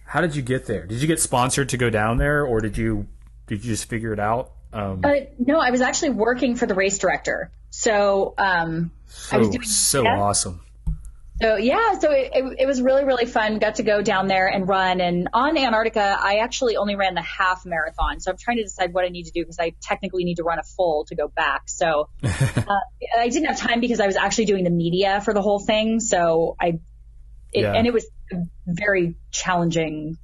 How did you get there? Did you get sponsored to go down there, or did you did you just figure it out? Um, uh, no, I was actually working for the race director, so um, so, I was doing so yeah. awesome. So yeah, so it, it, it, was really really fun. Got to go down there and run. And on Antarctica, I actually only ran the half marathon. So I'm trying to decide what I need to do because I technically need to run a full to go back. So uh, I didn't have time because I was actually doing the media for the whole thing. So I, it, yeah. and it was a very challenging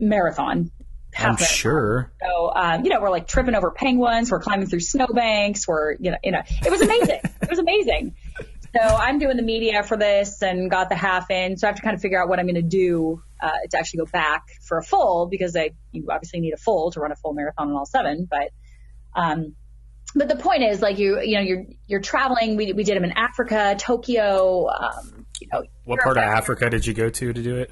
marathon. I'm sure. So, um, you know, we're like tripping over penguins, we're climbing through snowbanks, we're, you know, you know, it was amazing. it was amazing. So I'm doing the media for this and got the half in. So I have to kind of figure out what I'm going to do uh, to actually go back for a full because I you obviously need a full to run a full marathon on all seven. But um, but the point is like you you know you're you're traveling. We we did them in Africa, Tokyo. Um, you know, what part of Africa did you go to to do it?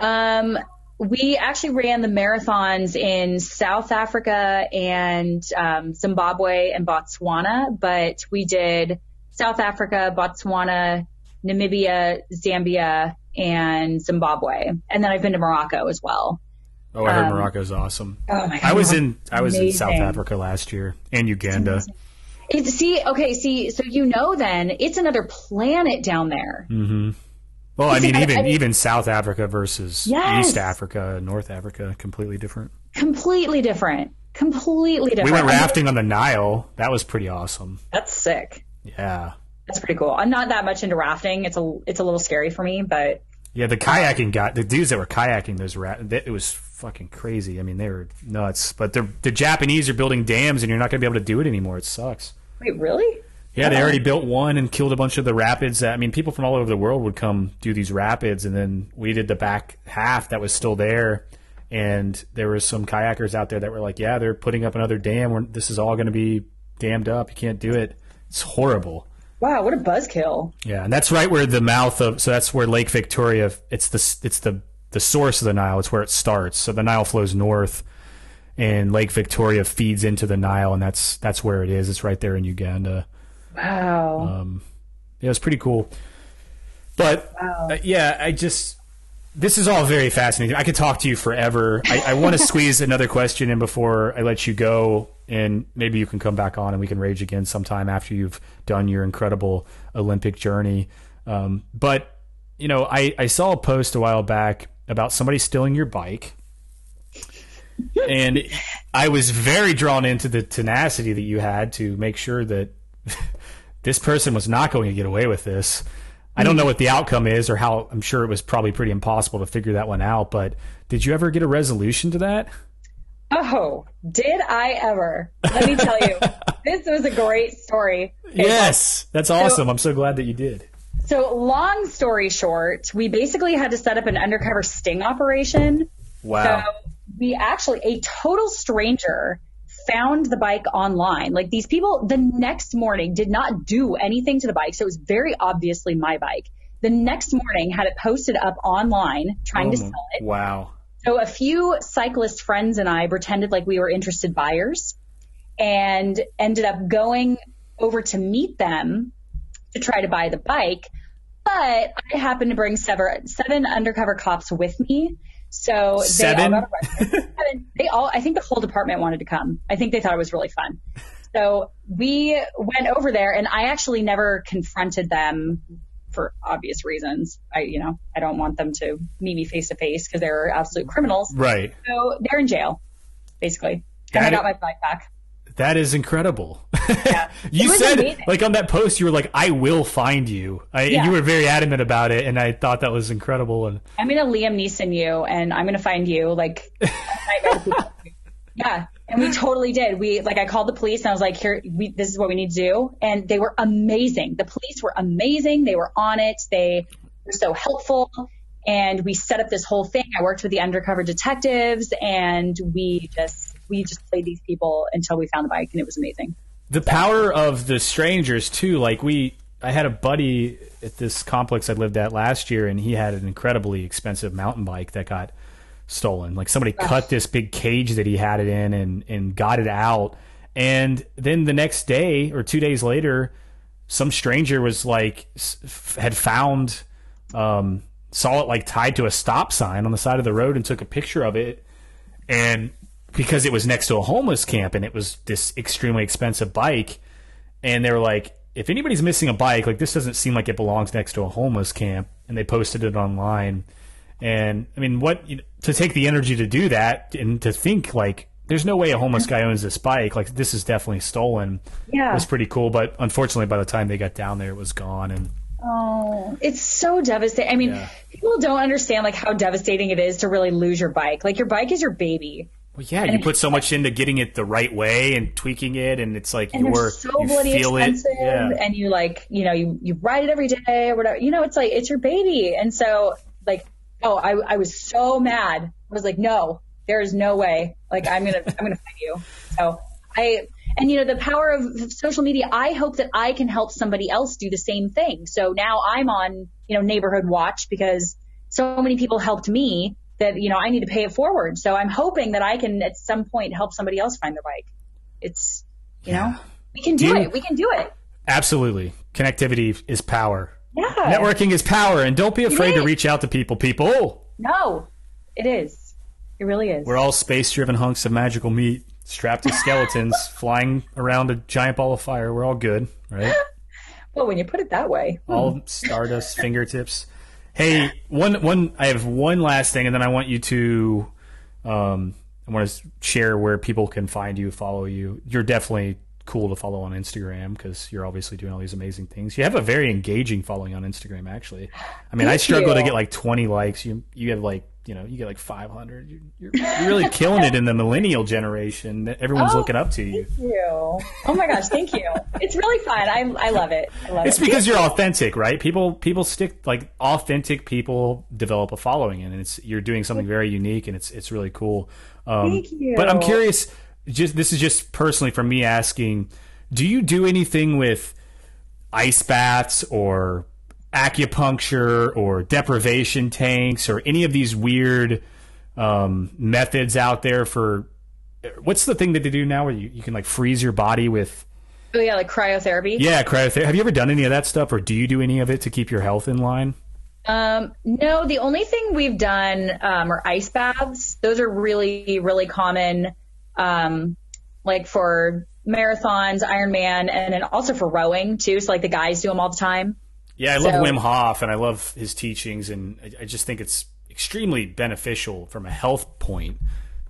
Um, we actually ran the marathons in South Africa and um, Zimbabwe and Botswana, but we did South Africa, Botswana, Namibia, Zambia, and Zimbabwe. And then I've been to Morocco as well. Oh, I heard um, Morocco's awesome. Oh my god! I was in I was amazing. in South Africa last year and Uganda. It's, see, okay, see, so you know, then it's another planet down there. Mm-hmm. Well, I mean, even I mean, even South Africa versus yes. East Africa, North Africa, completely different. Completely different. Completely different. We went rafting on the Nile. That was pretty awesome. That's sick. Yeah. That's pretty cool. I'm not that much into rafting. It's a it's a little scary for me, but yeah, the kayaking got the dudes that were kayaking those rat. It was fucking crazy. I mean, they were nuts. But the the Japanese are building dams, and you're not going to be able to do it anymore. It sucks. Wait, really? Yeah, they already built one and killed a bunch of the rapids. I mean, people from all over the world would come do these rapids, and then we did the back half that was still there. And there were some kayakers out there that were like, "Yeah, they're putting up another dam. this is all going to be dammed up. You can't do it. It's horrible." Wow, what a buzzkill! Yeah, and that's right where the mouth of so that's where Lake Victoria. It's the it's the the source of the Nile. It's where it starts. So the Nile flows north, and Lake Victoria feeds into the Nile, and that's that's where it is. It's right there in Uganda. Wow. Um, yeah, it was pretty cool. But wow. uh, yeah, I just this is all very fascinating. I could talk to you forever. I, I want to squeeze another question in before I let you go, and maybe you can come back on and we can rage again sometime after you've done your incredible Olympic journey. Um, but you know, I, I saw a post a while back about somebody stealing your bike. and I was very drawn into the tenacity that you had to make sure that this person was not going to get away with this. I don't know what the outcome is or how I'm sure it was probably pretty impossible to figure that one out, but did you ever get a resolution to that? Oh, did I ever? Let me tell you, this was a great story. Yes, that's awesome. So, I'm so glad that you did. So, long story short, we basically had to set up an undercover sting operation. Wow. So, we actually, a total stranger found the bike online. Like these people the next morning did not do anything to the bike. So it was very obviously my bike. The next morning had it posted up online trying oh, to sell it. Wow. So a few cyclist friends and I pretended like we were interested buyers and ended up going over to meet them to try to buy the bike. But I happened to bring seven, seven undercover cops with me so Seven? they all got They all, I think the whole department wanted to come. I think they thought it was really fun. So we went over there and I actually never confronted them for obvious reasons. I, you know, I don't want them to meet me face to face because they're absolute criminals. Right. So they're in jail, basically. And I got my bike back. That is incredible. Yeah. you said amazing. like on that post, you were like, "I will find you." I, yeah. You were very adamant about it, and I thought that was incredible. And I'm gonna Liam Neeson you, and I'm gonna find you. Like, yeah. And we totally did. We like I called the police and I was like, "Here, we, this is what we need to do." And they were amazing. The police were amazing. They were on it. They were so helpful. And we set up this whole thing. I worked with the undercover detectives, and we just we just played these people until we found the bike, and it was amazing. The power of the strangers too. Like we, I had a buddy at this complex I lived at last year, and he had an incredibly expensive mountain bike that got stolen. Like somebody cut this big cage that he had it in and and got it out. And then the next day or two days later, some stranger was like had found um, saw it like tied to a stop sign on the side of the road and took a picture of it and because it was next to a homeless camp and it was this extremely expensive bike. And they were like, if anybody's missing a bike, like this doesn't seem like it belongs next to a homeless camp. And they posted it online. And I mean, what you know, to take the energy to do that and to think like, there's no way a homeless guy owns this bike. Like this is definitely stolen. Yeah, it was pretty cool. But unfortunately, by the time they got down there, it was gone. And oh, it's so devastating. I mean, yeah. people don't understand like how devastating it is to really lose your bike. Like your bike is your baby. Well, yeah, and you put so much into getting it the right way and tweaking it, and it's like and you're so you bloody feel it, yeah. and you like you know you you ride it every day or whatever. You know, it's like it's your baby, and so like oh, I I was so mad. I was like, no, there is no way. Like I'm gonna I'm gonna fight you. So I and you know the power of social media. I hope that I can help somebody else do the same thing. So now I'm on you know neighborhood watch because so many people helped me that, you know, I need to pay it forward. So I'm hoping that I can at some point help somebody else find their bike. It's, you yeah. know, we can do, do it. We can do it. Absolutely. Connectivity is power. Yeah. Networking is power. And don't be afraid to reach out to people, people. No, it is. It really is. We're all space-driven hunks of magical meat, strapped to skeletons, flying around a giant ball of fire. We're all good, right? well, when you put it that way, all stardust fingertips. Hey, one one. I have one last thing, and then I want you to. Um, I want to share where people can find you, follow you. You're definitely cool to follow on Instagram because you're obviously doing all these amazing things. You have a very engaging following on Instagram, actually. I mean, Thank I struggle you. to get like 20 likes. You you have like you know you get like 500. You're, you're, you're really killing it in the millennial generation. Everyone's oh, looking up to you. Thank you. Oh my gosh, thank you. It's really fun. I I love it. I love it's it. because you're authentic, right? People people stick like authentic people develop a following, and it's you're doing something very unique, and it's it's really cool. Um, thank you. But I'm curious just this is just personally from me asking, do you do anything with ice baths or acupuncture or deprivation tanks or any of these weird um, methods out there for what's the thing that they do now where you, you can like freeze your body with? Oh yeah like cryotherapy. Yeah cryotherapy have you ever done any of that stuff or do you do any of it to keep your health in line? Um, no the only thing we've done um, are ice baths. Those are really really common um, like for marathons, Ironman, and then also for rowing too. So like the guys do them all the time. Yeah, I love Wim Hof and I love his teachings, and I, I just think it's extremely beneficial from a health point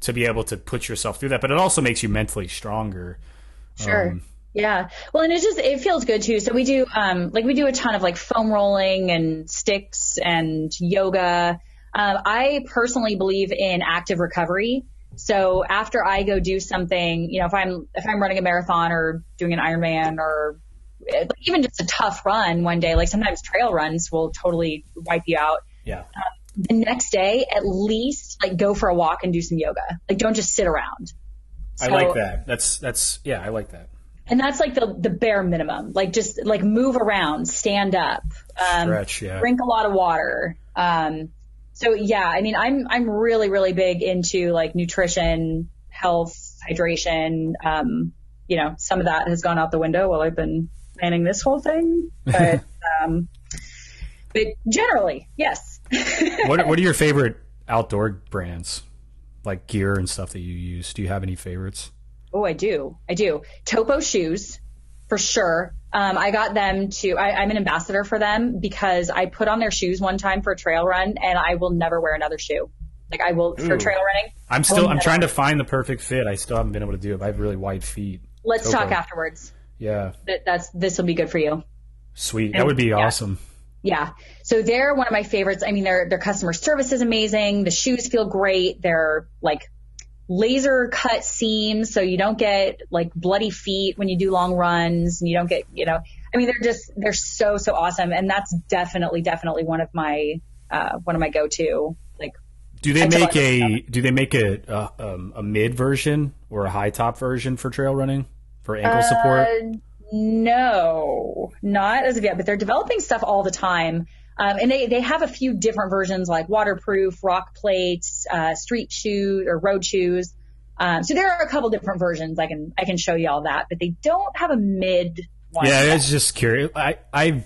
to be able to put yourself through that. But it also makes you mentally stronger. Sure. Um, yeah. Well, and it just it feels good too. So we do um like we do a ton of like foam rolling and sticks and yoga. Um, I personally believe in active recovery. So after I go do something, you know, if I'm if I'm running a marathon or doing an Ironman or even just a tough run one day, like sometimes trail runs will totally wipe you out. Yeah. Um, the next day, at least like go for a walk and do some yoga. Like don't just sit around. So, I like that. That's that's yeah, I like that. And that's like the the bare minimum. Like just like move around, stand up, um, stretch, yeah. drink a lot of water. Um, so yeah, I mean, I'm I'm really really big into like nutrition, health, hydration. Um, you know, some of that has gone out the window while I've been planning this whole thing, but um, but generally, yes. what What are your favorite outdoor brands, like gear and stuff that you use? Do you have any favorites? Oh, I do. I do. Topo shoes, for sure. Um, I got them to, I, I'm an ambassador for them because I put on their shoes one time for a trail run and I will never wear another shoe. Like I will Ooh. for trail running. I'm still, I'm trying to find the perfect fit. I still haven't been able to do it. I have really wide feet. Let's talk afterwards. Yeah. That, that's, this will be good for you. Sweet. And, that would be yeah. awesome. Yeah. So they're one of my favorites. I mean, their, their customer service is amazing. The shoes feel great. They're like laser cut seams so you don't get like bloody feet when you do long runs and you don't get, you know, I mean, they're just, they're so, so awesome. And that's definitely, definitely one of my, uh, one of my go-to, like, do they make a, do they make a, uh, um, a mid version or a high top version for trail running for ankle uh, support? No, not as of yet, but they're developing stuff all the time. Um, and they, they have a few different versions like waterproof, rock plates, uh, street shoes or road shoes. Um, so there are a couple different versions. I can, I can show you all that, but they don't have a mid one. Yeah, I was just curious. I, I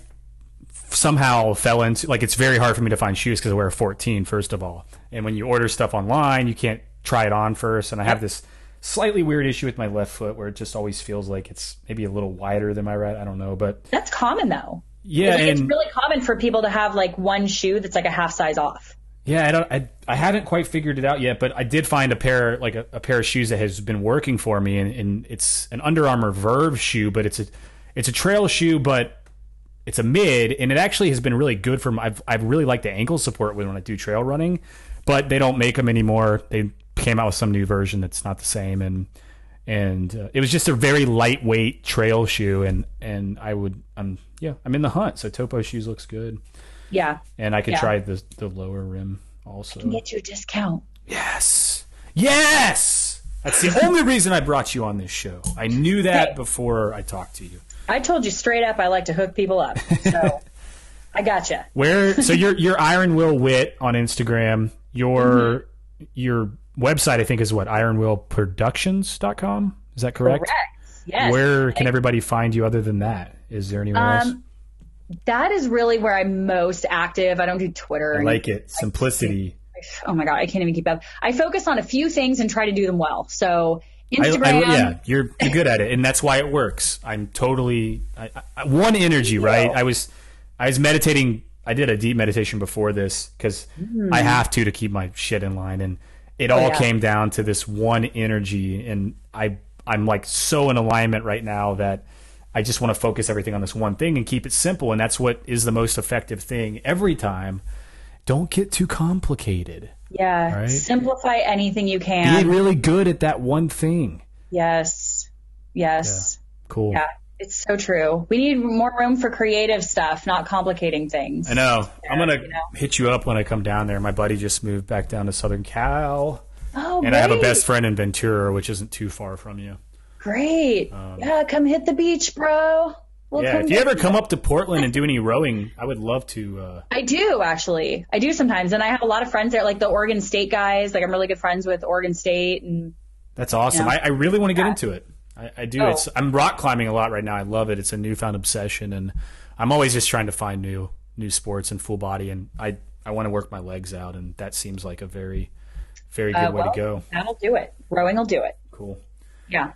somehow fell into, like, it's very hard for me to find shoes because I wear a 14, first of all. And when you order stuff online, you can't try it on first. And I have this slightly weird issue with my left foot where it just always feels like it's maybe a little wider than my right. I don't know, but that's common though. Yeah, like it's really common for people to have like one shoe that's like a half size off. Yeah, I don't. I, I haven't quite figured it out yet, but I did find a pair like a, a pair of shoes that has been working for me, and, and, it's an Under Armour Verge shoe, but it's a it's a trail shoe, but it's a mid, and it actually has been really good for. My, I've I've really liked the ankle support when I do trail running, but they don't make them anymore. They came out with some new version that's not the same, and and uh, it was just a very lightweight trail shoe, and and I would I'm yeah I'm in the hunt, so Topo shoes looks good. Yeah, and I could yeah. try the the lower rim also. I can get you a discount. Yes, yes. That's the only reason I brought you on this show. I knew that hey, before I talked to you. I told you straight up I like to hook people up, so I gotcha. Where so you're you're Iron Will Wit on Instagram. Your mm-hmm. your website, I think, is what ironwillproductions.com. Is that correct? Correct. Yes. Where can everybody find you other than that? Is there anywhere um, else? That is really where I'm most active. I don't do Twitter. I like it. Simplicity. Oh my god, I can't even keep up. I focus on a few things and try to do them well. So Instagram. I, I, yeah, you're you're good at it, and that's why it works. I'm totally I, one energy, right? I was I was meditating. I did a deep meditation before this because mm. I have to to keep my shit in line, and it oh, all yeah. came down to this one energy, and I I'm like so in alignment right now that I just want to focus everything on this one thing and keep it simple, and that's what is the most effective thing every time. Don't get too complicated. Yeah. Right? Simplify anything you can. Be really good at that one thing. Yes. Yes. Yeah. Cool. Yeah. It's so true. We need more room for creative stuff, not complicating things. I know. Yeah, I'm gonna you know? hit you up when I come down there. My buddy just moved back down to Southern Cal. Oh, and great. I have a best friend in Ventura, which isn't too far from you. Great. Um, yeah, come hit the beach, bro. We'll yeah, if you ever come up to Portland and do any rowing, I would love to. Uh... I do actually. I do sometimes, and I have a lot of friends there, like the Oregon State guys. Like I'm really good friends with Oregon State, and that's awesome. You know, I, I, really want to get yeah. into it. I, I do. Oh. It's I'm rock climbing a lot right now. I love it. It's a newfound obsession, and I'm always just trying to find new new sports and full body. And I I want to work my legs out, and that seems like a very very good uh, well, way to go. That'll do it. Rowing will do it. Cool. Yeah.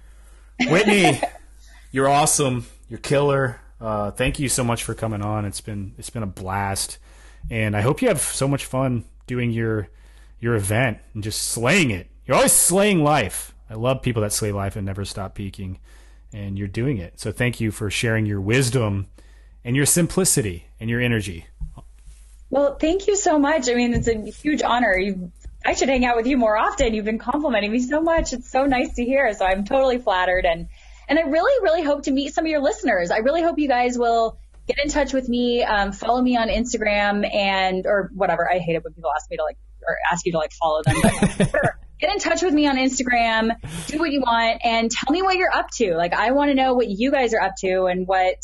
Whitney, you're awesome. You're killer. Uh, thank you so much for coming on. It's been it's been a blast, and I hope you have so much fun doing your your event and just slaying it. You're always slaying life. I love people that slay life and never stop peaking, and you're doing it. So thank you for sharing your wisdom and your simplicity and your energy. Well, thank you so much. I mean, it's a huge honor. You, I should hang out with you more often. You've been complimenting me so much. It's so nice to hear. So I'm totally flattered and and I really, really hope to meet some of your listeners. I really hope you guys will get in touch with me, um, follow me on Instagram and, or whatever. I hate it when people ask me to like, or ask you to like follow them, but get in touch with me on Instagram, do what you want and tell me what you're up to. Like, I want to know what you guys are up to and what,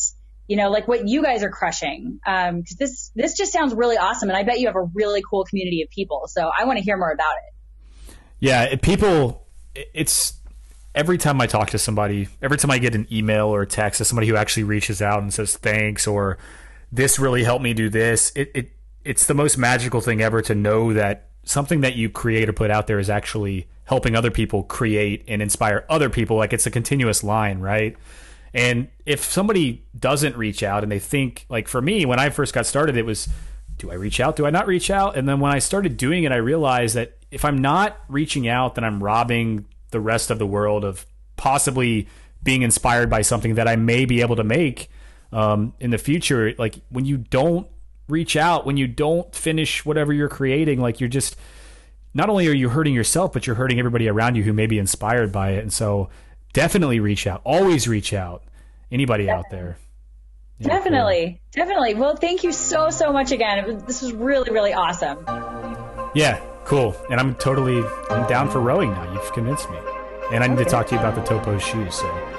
you know, like what you guys are crushing. Um, cause this, this just sounds really awesome. And I bet you have a really cool community of people. So I want to hear more about it. Yeah. People, it's, every time I talk to somebody, every time I get an email or a text to somebody who actually reaches out and says thanks or this really helped me do this, it, it it's the most magical thing ever to know that something that you create or put out there is actually helping other people create and inspire other people. Like it's a continuous line, right? And if somebody doesn't reach out and they think, like for me, when I first got started, it was, do I reach out? Do I not reach out? And then when I started doing it, I realized that if I'm not reaching out, then I'm robbing the rest of the world of possibly being inspired by something that I may be able to make um, in the future. Like when you don't reach out, when you don't finish whatever you're creating, like you're just not only are you hurting yourself, but you're hurting everybody around you who may be inspired by it. And so definitely reach out. Always reach out. Anybody out there. Yeah, definitely. Cool. Definitely. Well, thank you so, so much again. Was, this was really, really awesome. Yeah. Cool. And I'm totally I'm down for rowing now. You've convinced me. And I need okay. to talk to you about the Topo shoes. So.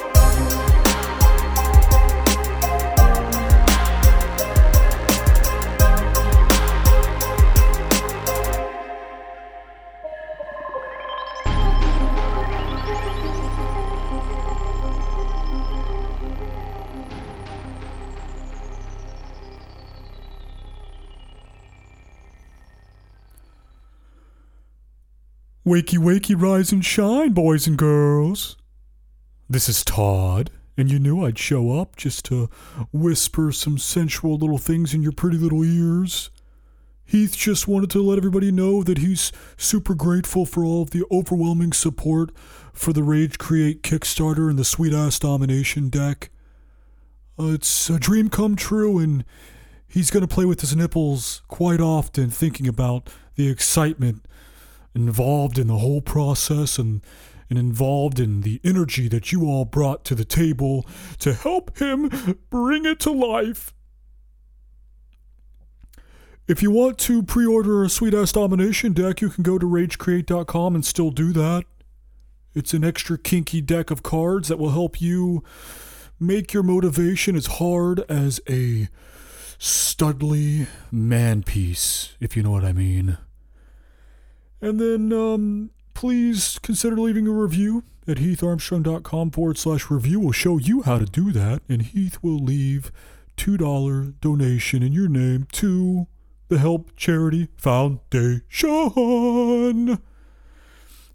Wakey, wakey, rise and shine, boys and girls. This is Todd, and you knew I'd show up just to whisper some sensual little things in your pretty little ears. Heath just wanted to let everybody know that he's super grateful for all of the overwhelming support for the Rage Create Kickstarter and the Sweet Ass Domination deck. Uh, it's a dream come true, and he's going to play with his nipples quite often, thinking about the excitement involved in the whole process and and involved in the energy that you all brought to the table to help him bring it to life. If you want to pre order a Sweet Ass Domination deck, you can go to ragecreate.com and still do that. It's an extra kinky deck of cards that will help you make your motivation as hard as a studly man piece, if you know what I mean. And then, um, please consider leaving a review at heatharmstrong.com forward slash review. We'll show you how to do that, and Heath will leave $2 donation in your name to the Help Charity Foundation.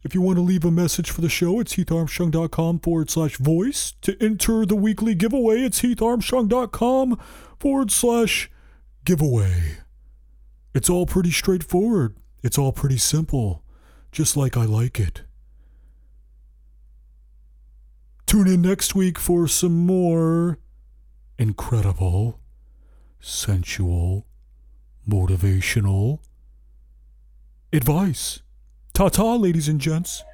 If you want to leave a message for the show, it's heatharmstrong.com forward slash voice. To enter the weekly giveaway, it's heatharmstrong.com forward slash giveaway. It's all pretty straightforward. It's all pretty simple, just like I like it. Tune in next week for some more incredible, sensual, motivational advice. Ta ta, ladies and gents.